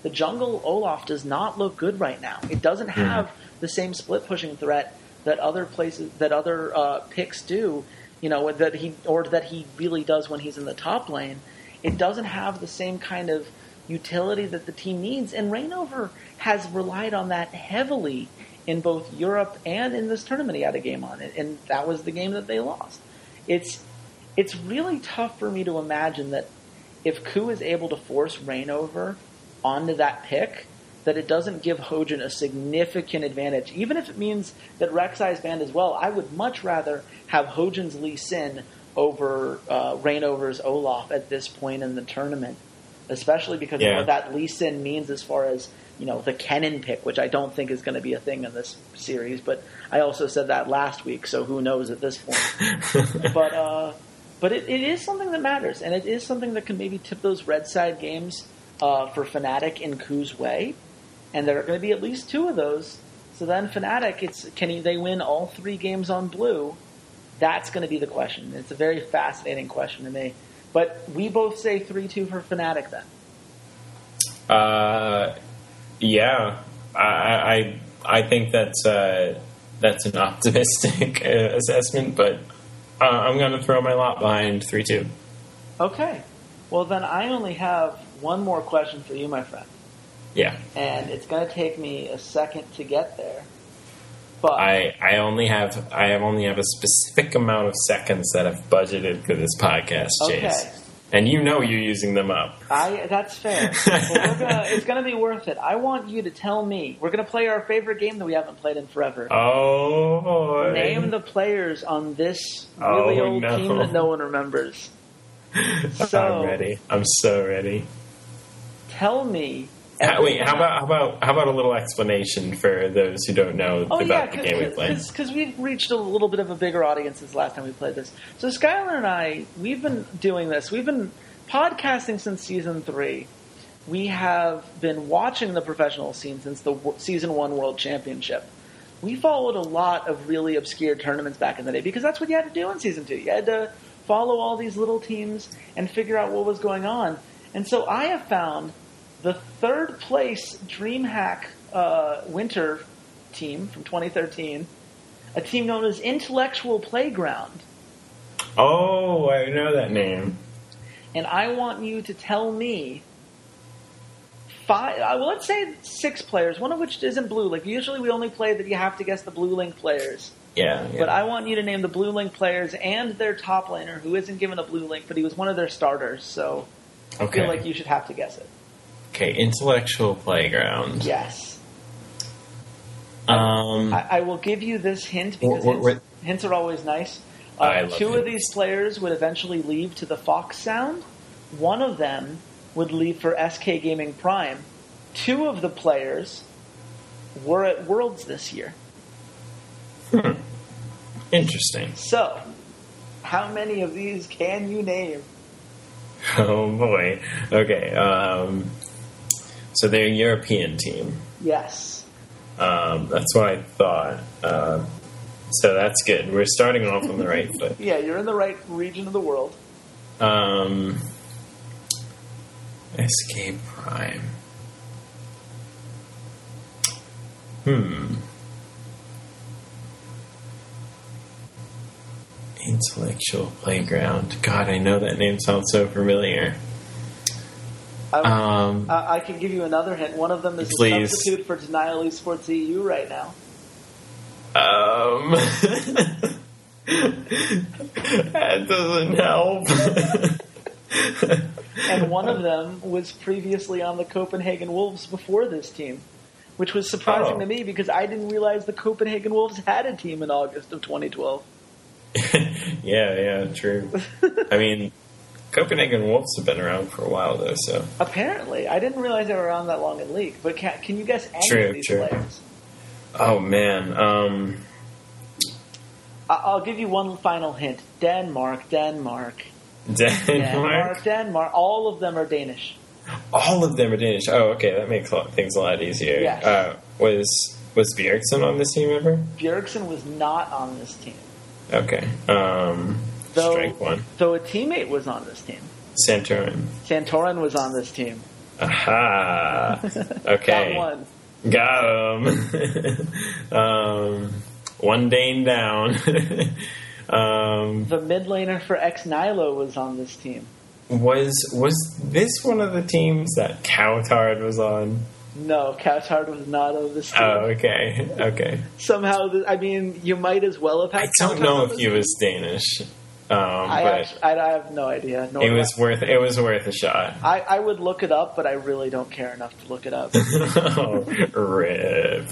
The jungle Olaf does not look good right now. It doesn't have the same split pushing threat that other places, that other uh, picks do, you know, that he, or that he really does when he's in the top lane. It doesn't have the same kind of utility that the team needs, and Reignover has relied on that heavily in both Europe and in this tournament. He had a game on it, and that was the game that they lost. It's it's really tough for me to imagine that if KOO is able to force Reignover onto that pick, that it doesn't give Hojin a significant advantage. Even if it means that Rek'Sai's banned as well, I would much rather have Hojin's Lee Sin over uh, Reignover's Olaf at this point in the tournament, especially because Yeah. of what that Lee Sin means as far as you know the Kennen pick, which I don't think is going to be a thing in this series. But I also said that last week, so who knows at this point. but uh, but it, it is something that matters, and it is something that can maybe tip those red side games uh, for Fnatic in KOO's way, and there are going to be at least two of those. So then Fnatic, it's can they win all three games on blue? That's going to be the question. It's a very fascinating question to me. But we both say three two for Fnatic then. Uh, yeah, I, I I think that's uh, that's an optimistic uh, assessment, but uh, I'm going to throw my lot behind three two. Okay. Well, then I only have one more question for you, my friend, Yeah, and it's going to take me a second to get there. But I I only have I have only have a specific amount of seconds that I've budgeted for this podcast, Okay. And you know you're using them up. I that's fair. We're gonna, it's going to be worth it. I want you to tell me. We're going to play our favorite game that we haven't played in forever. Oh boy! Name the players on this oh, really Oh, old no. team that no one remembers. So I'm ready. I'm so ready. Tell me. How, wait, how about how about how about a little explanation for those who don't know Oh yeah, about the game we played? because we've reached a little bit of a bigger audience since last time we played this. So Skyler and I, we've been doing this. We've been podcasting since season three. We have been watching the professional scene since the season one World Championship. We followed a lot of really obscure tournaments back in the day because that's what you had to do in season two. You had to follow all these little teams and figure out what was going on. And so I have found the third place DreamHack uh, Winter team from 2013, a team known as Intellectual Playground. Oh, I know that name. And I want you to tell me five, uh, well, let's say six players, one of which isn't blue. Like, usually we only play that you have to guess the blue link players. Yeah, yeah. But I want you to name the blue link players and their top laner, who isn't given a blue link, but he was one of their starters. So I feel like you should have to guess it. Okay, intellectual playground. Yes. Um, I, I will give you this hint because hints, hints are always nice. Uh, two of these players would eventually leave to the Fox Sound. One of them would leave for SK Gaming Prime. Two of the players were at Worlds this year. Hmm. interesting. So, how many of these can you name? Oh boy. Okay. Um, so they're a European team. Yes. Um, that's what I thought. Uh, so that's good. We're starting off on the right foot. Yeah, you're in the right region of the world. Um, SK Prime. Hmm. Intellectual Playground. God, I know that name sounds so familiar. I, Um, I, I can give you another hint. One of them is Please. a substitute for Denial Esports EU right now. Um, that doesn't help. and one of them was previously on the Copenhagen Wolves before this team, which was surprising Oh. to me because I didn't realize the Copenhagen Wolves had a team in August of 2012. yeah, yeah, true. I mean, Copenhagen Wolves have been around for a while though, so Apparently, I didn't realize they were around that long in league. But can, can you guess any True, of these true. players? oh man, um, I'll give you one final hint: Denmark, Denmark, Denmark. Denmark, Denmark. All of them are Danish. All of them are Danish. Oh, okay, that makes things a lot easier. Yes. Uh, was was Bjergsen on this team ever? Bjergsen was not on this team, Okay. Um, though. strike one. Though a teammate was on this team. Santorin. Santorin was on this team. Aha. Okay. Got one. Got him. um, one Dane down. um, The mid laner for Ex Nihilo was on this team. was was this one of the teams that Cowtard was on? No, Cowtard was not on this team. Oh, okay, okay. Somehow, I mean, you might as well have had. I don't Cowtard know if he was Danish, um, I, but actually, I, I have no idea. Nor it was I. worth it was worth a shot. I, I would look it up, but I really don't care enough to look it up. oh, rip.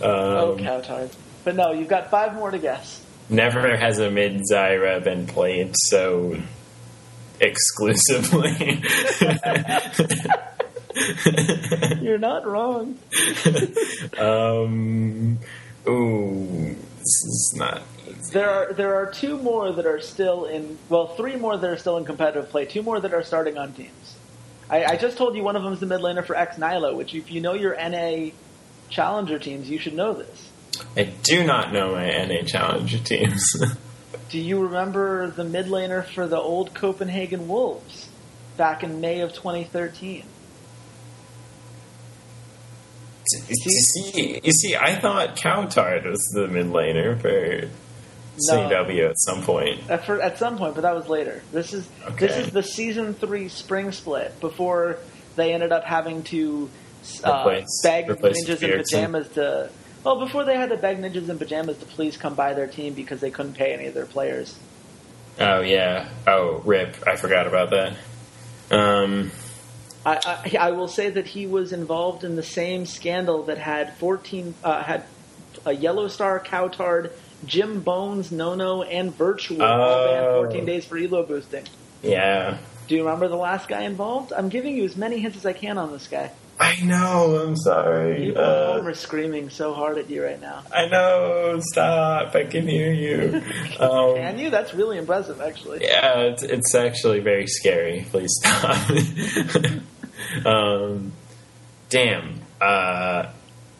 oh, Um, Cowtard. But no, you've got five more to guess. Never has a mid Zyra been played so exclusively. You're not wrong. um, ooh, this is not. There are there are two more that are still in. Well, three more that are still in competitive play. Two more that are starting on teams. I, I just told you one of them is the mid laner for Ex Nihilo, which if you know your NA challenger teams, you should know this. I do not know my NA Challenger teams. Do you remember the mid laner for the old Copenhagen Wolves back in May of 2013? you see, you see, I thought Cowtard was the mid laner for No. CW at some point. At, fir- at some point, but that was later. This is this is the season three spring split before they ended up having to uh, Replace- beg replace ninjas in pajamas to. Well, before they had to beg ninjas in pajamas to please come by their team because they couldn't pay any of their players. Oh yeah. Oh, rip. I forgot about that. Um, I, I, I will say that he was involved in the same scandal that had 14 uh, had a Yellow Star, Cowtard, Jim Bones, Nono, and Virtual all banned Oh. 14 days for elo boosting. yeah. Do you remember the last guy involved? I'm giving you as many hints as I can on this guy. I know. I'm sorry. People at Uh, home are screaming so hard at you right now. I know. Stop. I can hear you. Um, Can you? That's really impressive, actually. Yeah, it's, it's actually very scary. Please stop. um, damn. Uh,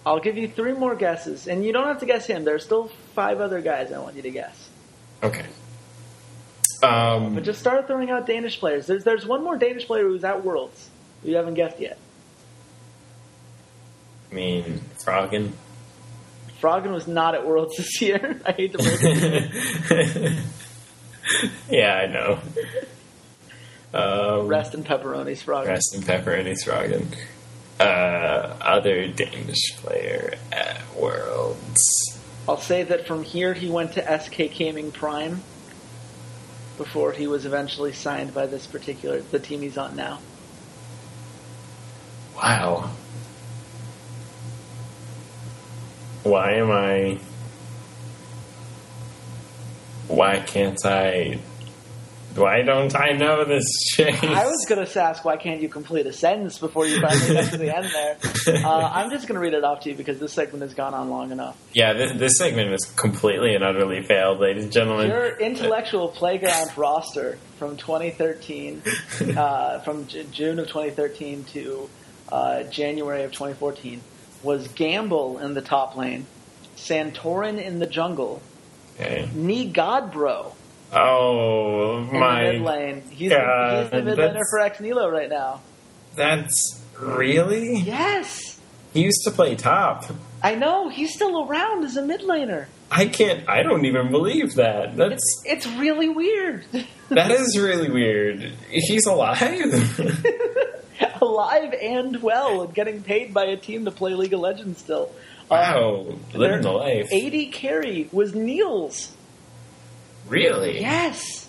I'll give you three more guesses, and you don't have to guess him. There's still five other guys I want you to guess. okay. Um, But just start throwing out Danish players. There's there's one more Danish player who's at Worlds you haven't guessed yet. I mean, Froggen. Froggen was not at Worlds this year. I hate to break it. to you. yeah, I know. Um, Rest in pepperonis, Froggen. Rest in pepperoni Froggen. Uh, other Danish player at Worlds. I'll say that from here he went to SK Gaming Prime before he was eventually signed by this particular the team he's on now. Wow. Why am I. Why can't I. Why don't I know this, Chase? I was going to ask why can't you complete a sentence before you finally get to the end there. Uh, I'm just going to read it off to you because this segment has gone on long enough. Yeah, this, this segment was completely and utterly failed, ladies and gentlemen. Your intellectual playground roster from 2013, uh, from J- June of 2013 to uh, January of 2014, was Gamble in the top lane, Santorin in the jungle, Okay. Nee Godbro Oh, in the mid my. lane. He's, God, the, he's the mid laner for Ex Nihilo right now. That's. Really? Yes, He used to play top. I know. He's still around as a mid laner. I can't. I don't even believe that. That's. It's really weird. That is really weird. He's alive? Alive and well, and getting paid by a team to play League of Legends still. wow. Um, Living the life. AD carry was Niels. Really? Yes.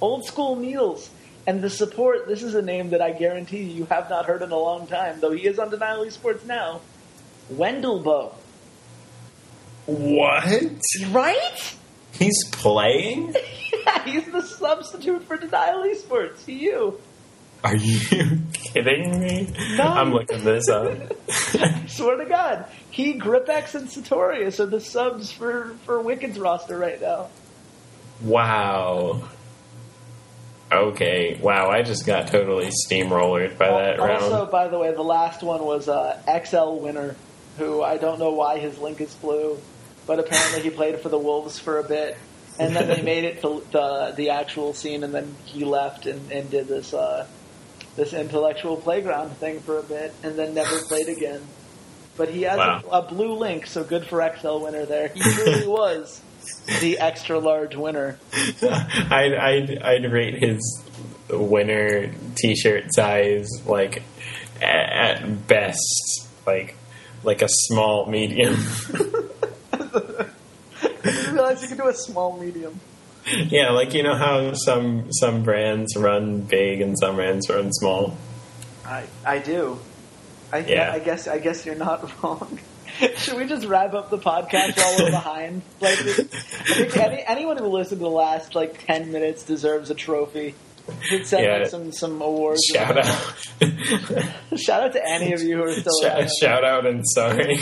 Old school Niels. And the support, this is a name that I guarantee you have not heard in a long time, though he is on Denial Esports now. Wendelbo. What? Right? He's playing? yeah, he's the substitute for Denial Esports. You. Are you kidding me? No. I'm looking this up. I Swear to God, he, Gripex, and Satorius are the subs for for Wicked's roster right now. Wow. Okay. Wow, I just got totally steamrollered by that also, round. Also, by the way, the last one was uh, XL Winner, who I don't know why his link is blue, but apparently he played for the Wolves for a bit, and then they made it to the the actual scene, and then he left and, and did this uh, this intellectual playground thing for a bit, and then never played again. But he has Wow. a, a blue link, so good for XL Winner there. He truly was the extra large winner. I'd, I'd, I'd rate his winner t-shirt size like at best like like a small medium. I didn't realize you could do a small medium. yeah, like you know how some some brands run big and some brands run small. I I do. I Yeah. I guess I guess you're not wrong. Should we just wrap up the podcast while we're behind? Like, any, anyone who listened to the last like ten minutes deserves a trophy. Should send Yeah. like, some some awards. Shout out. Shout out to any of you who are still shout, shout out and sorry.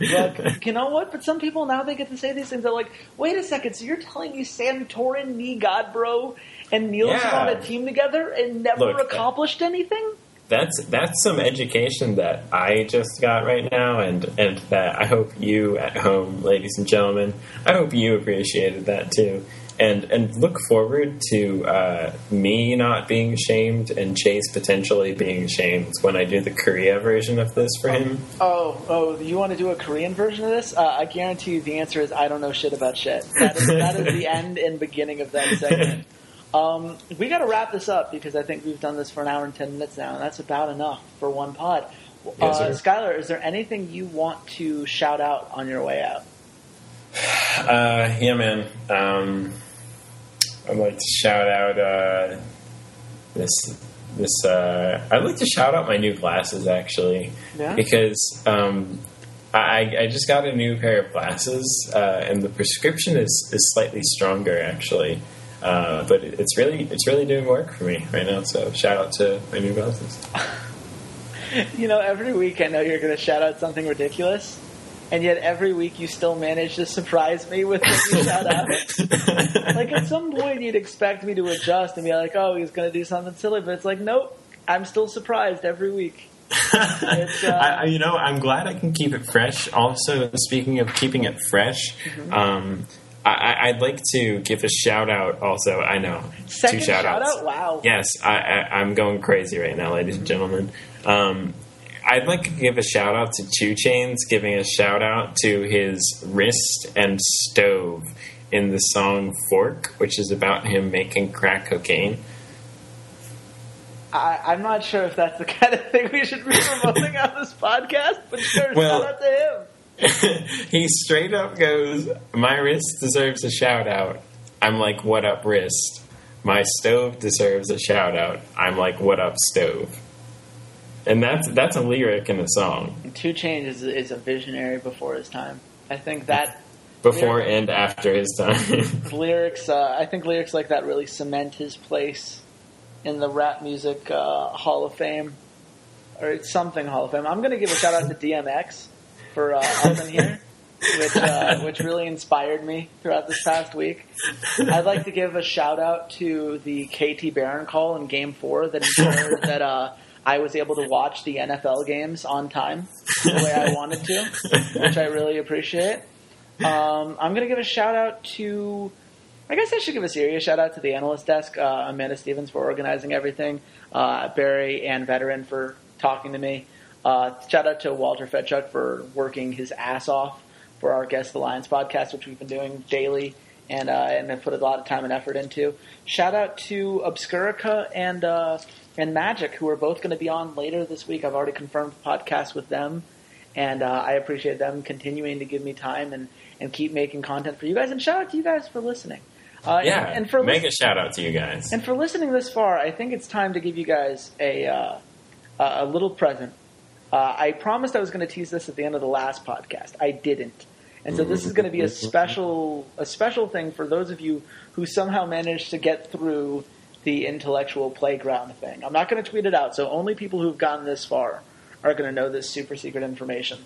Look, you know what? But some people now they get to say these things. They're like, "Wait a second! So you're telling me Santorin, me, Godbro, and Niels Yeah. on a team together and never Look, uh, accomplished anything?" That's that's some education that I just got right now, and and that I hope you at home, ladies and gentlemen, I hope you appreciated that too, and and look forward to uh, me not being shamed and Chase potentially being shamed when I do the Korea version of this for him. Oh, oh, you want to do a Korean version of this? Uh, I guarantee you the answer is I don't know shit about shit. That is, that is the end and beginning of that segment. Um, we got to wrap this up because I think we've done this for an hour and ten minutes now, and that's about enough for one pod. Yes, uh, sir. Skyler, is there anything you want to shout out on your way out? Uh, yeah, man. Um, I'd like to shout out uh, this. This uh, I'd like to shout out my new glasses actually, Yeah? because um, I, I just got a new pair of glasses, uh, and the prescription is, is slightly stronger actually. Uh, but it- it's really it's really doing work for me right now. So shout out to my new glasses. You know, every week I know you're going to shout out something ridiculous, and yet every week you still manage to surprise me with what you shout out. like at some point you'd expect me to adjust and be like, "Oh, he's going to do something silly," but it's like, nope. I'm still surprised every week. Uh, I, I- you know, I'm glad I can keep it fresh. Also, speaking of keeping it fresh, Mm-hmm. um, I, I'd like to give a shout out. Also, I know Second two shout shout outs. out. Wow. Yes, I, I, I'm going crazy right now, ladies and gentlemen. Um, I'd like to give a shout out to Two Chainz, giving a shout out to his wrist and stove in the song Fork, which is about him making crack cocaine. I, I'm not sure if that's the kind of thing we should be promoting on this podcast, but sure, Well- shout out to him. he straight up goes, My wrist deserves a shout out. I'm like, What up, wrist? My stove deserves a shout out. I'm like, What up, stove? And that's that's a lyric in the song. Two Chainz is, is a visionary before his time. I think that Before Yeah. and after his time. lyrics, uh, I think lyrics like that really cement his place in the rap music uh, Hall of Fame, or it's something Hall of Fame. I'm going to give a shout out to DMX for uh, here, which uh, which really inspired me throughout this past week. I'd like to give a shout out to the KT Baron call in Game Four that ensured that uh, I was able to watch the NFL games on time the way I wanted to, which I really appreciate. Um, I'm going to give a shout out to. I guess I should give a serious shout out to the analyst desk, uh, Amanda Stevens for organizing everything, uh, Barry and Veteran for talking to me. Uh, shout out to Walter Fedchuk for working his ass off for our Guest the Lions podcast, which we've been doing daily and uh, and have put a lot of time and effort into. Shout out to Obscurica and uh, and Magic, who are both going to be on later this week. I've already confirmed podcasts with them, and uh, I appreciate them continuing to give me time and, and keep making content for you guys. And shout out to you guys for listening. Uh, yeah, and, and for make lis- a shout out to you guys. and for listening this far, I think it's time to give you guys a uh, a a little present. Uh, I promised I was going to tease this at the end of the last podcast. I didn't, And so this is going to be a special a special thing for those of you who somehow managed to get through the intellectual playground thing. I'm not going to tweet it out, so only people who've gotten this far are going to know this super secret information.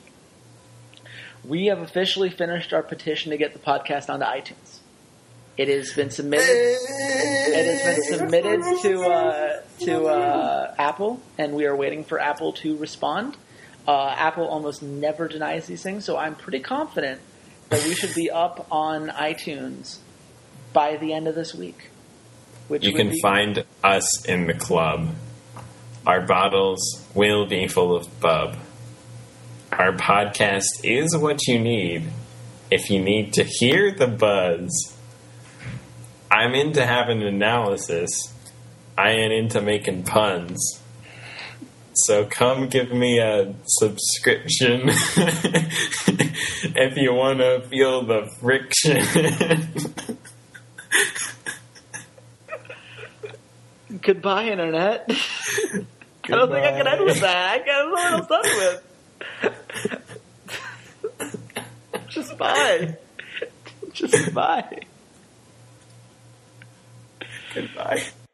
We have officially finished our petition to get the podcast onto iTunes. It has been submitted. It has been submitted to uh, to uh, Apple, and we are waiting for Apple to respond. Uh, Apple almost never denies these things, so I'm pretty confident that we should be up on iTunes by the end of this week. Which you can be- find us in the club. Our bottles will be full of bub. Our podcast is what you need if you need to hear the buzz. I'm into having analysis. I ain't into making puns. So come give me a subscription if you want to feel the friction. Goodbye, Internet. Goodbye. I don't think I can end with that. I know what I'm done with. Just bye. Just bye. Goodbye.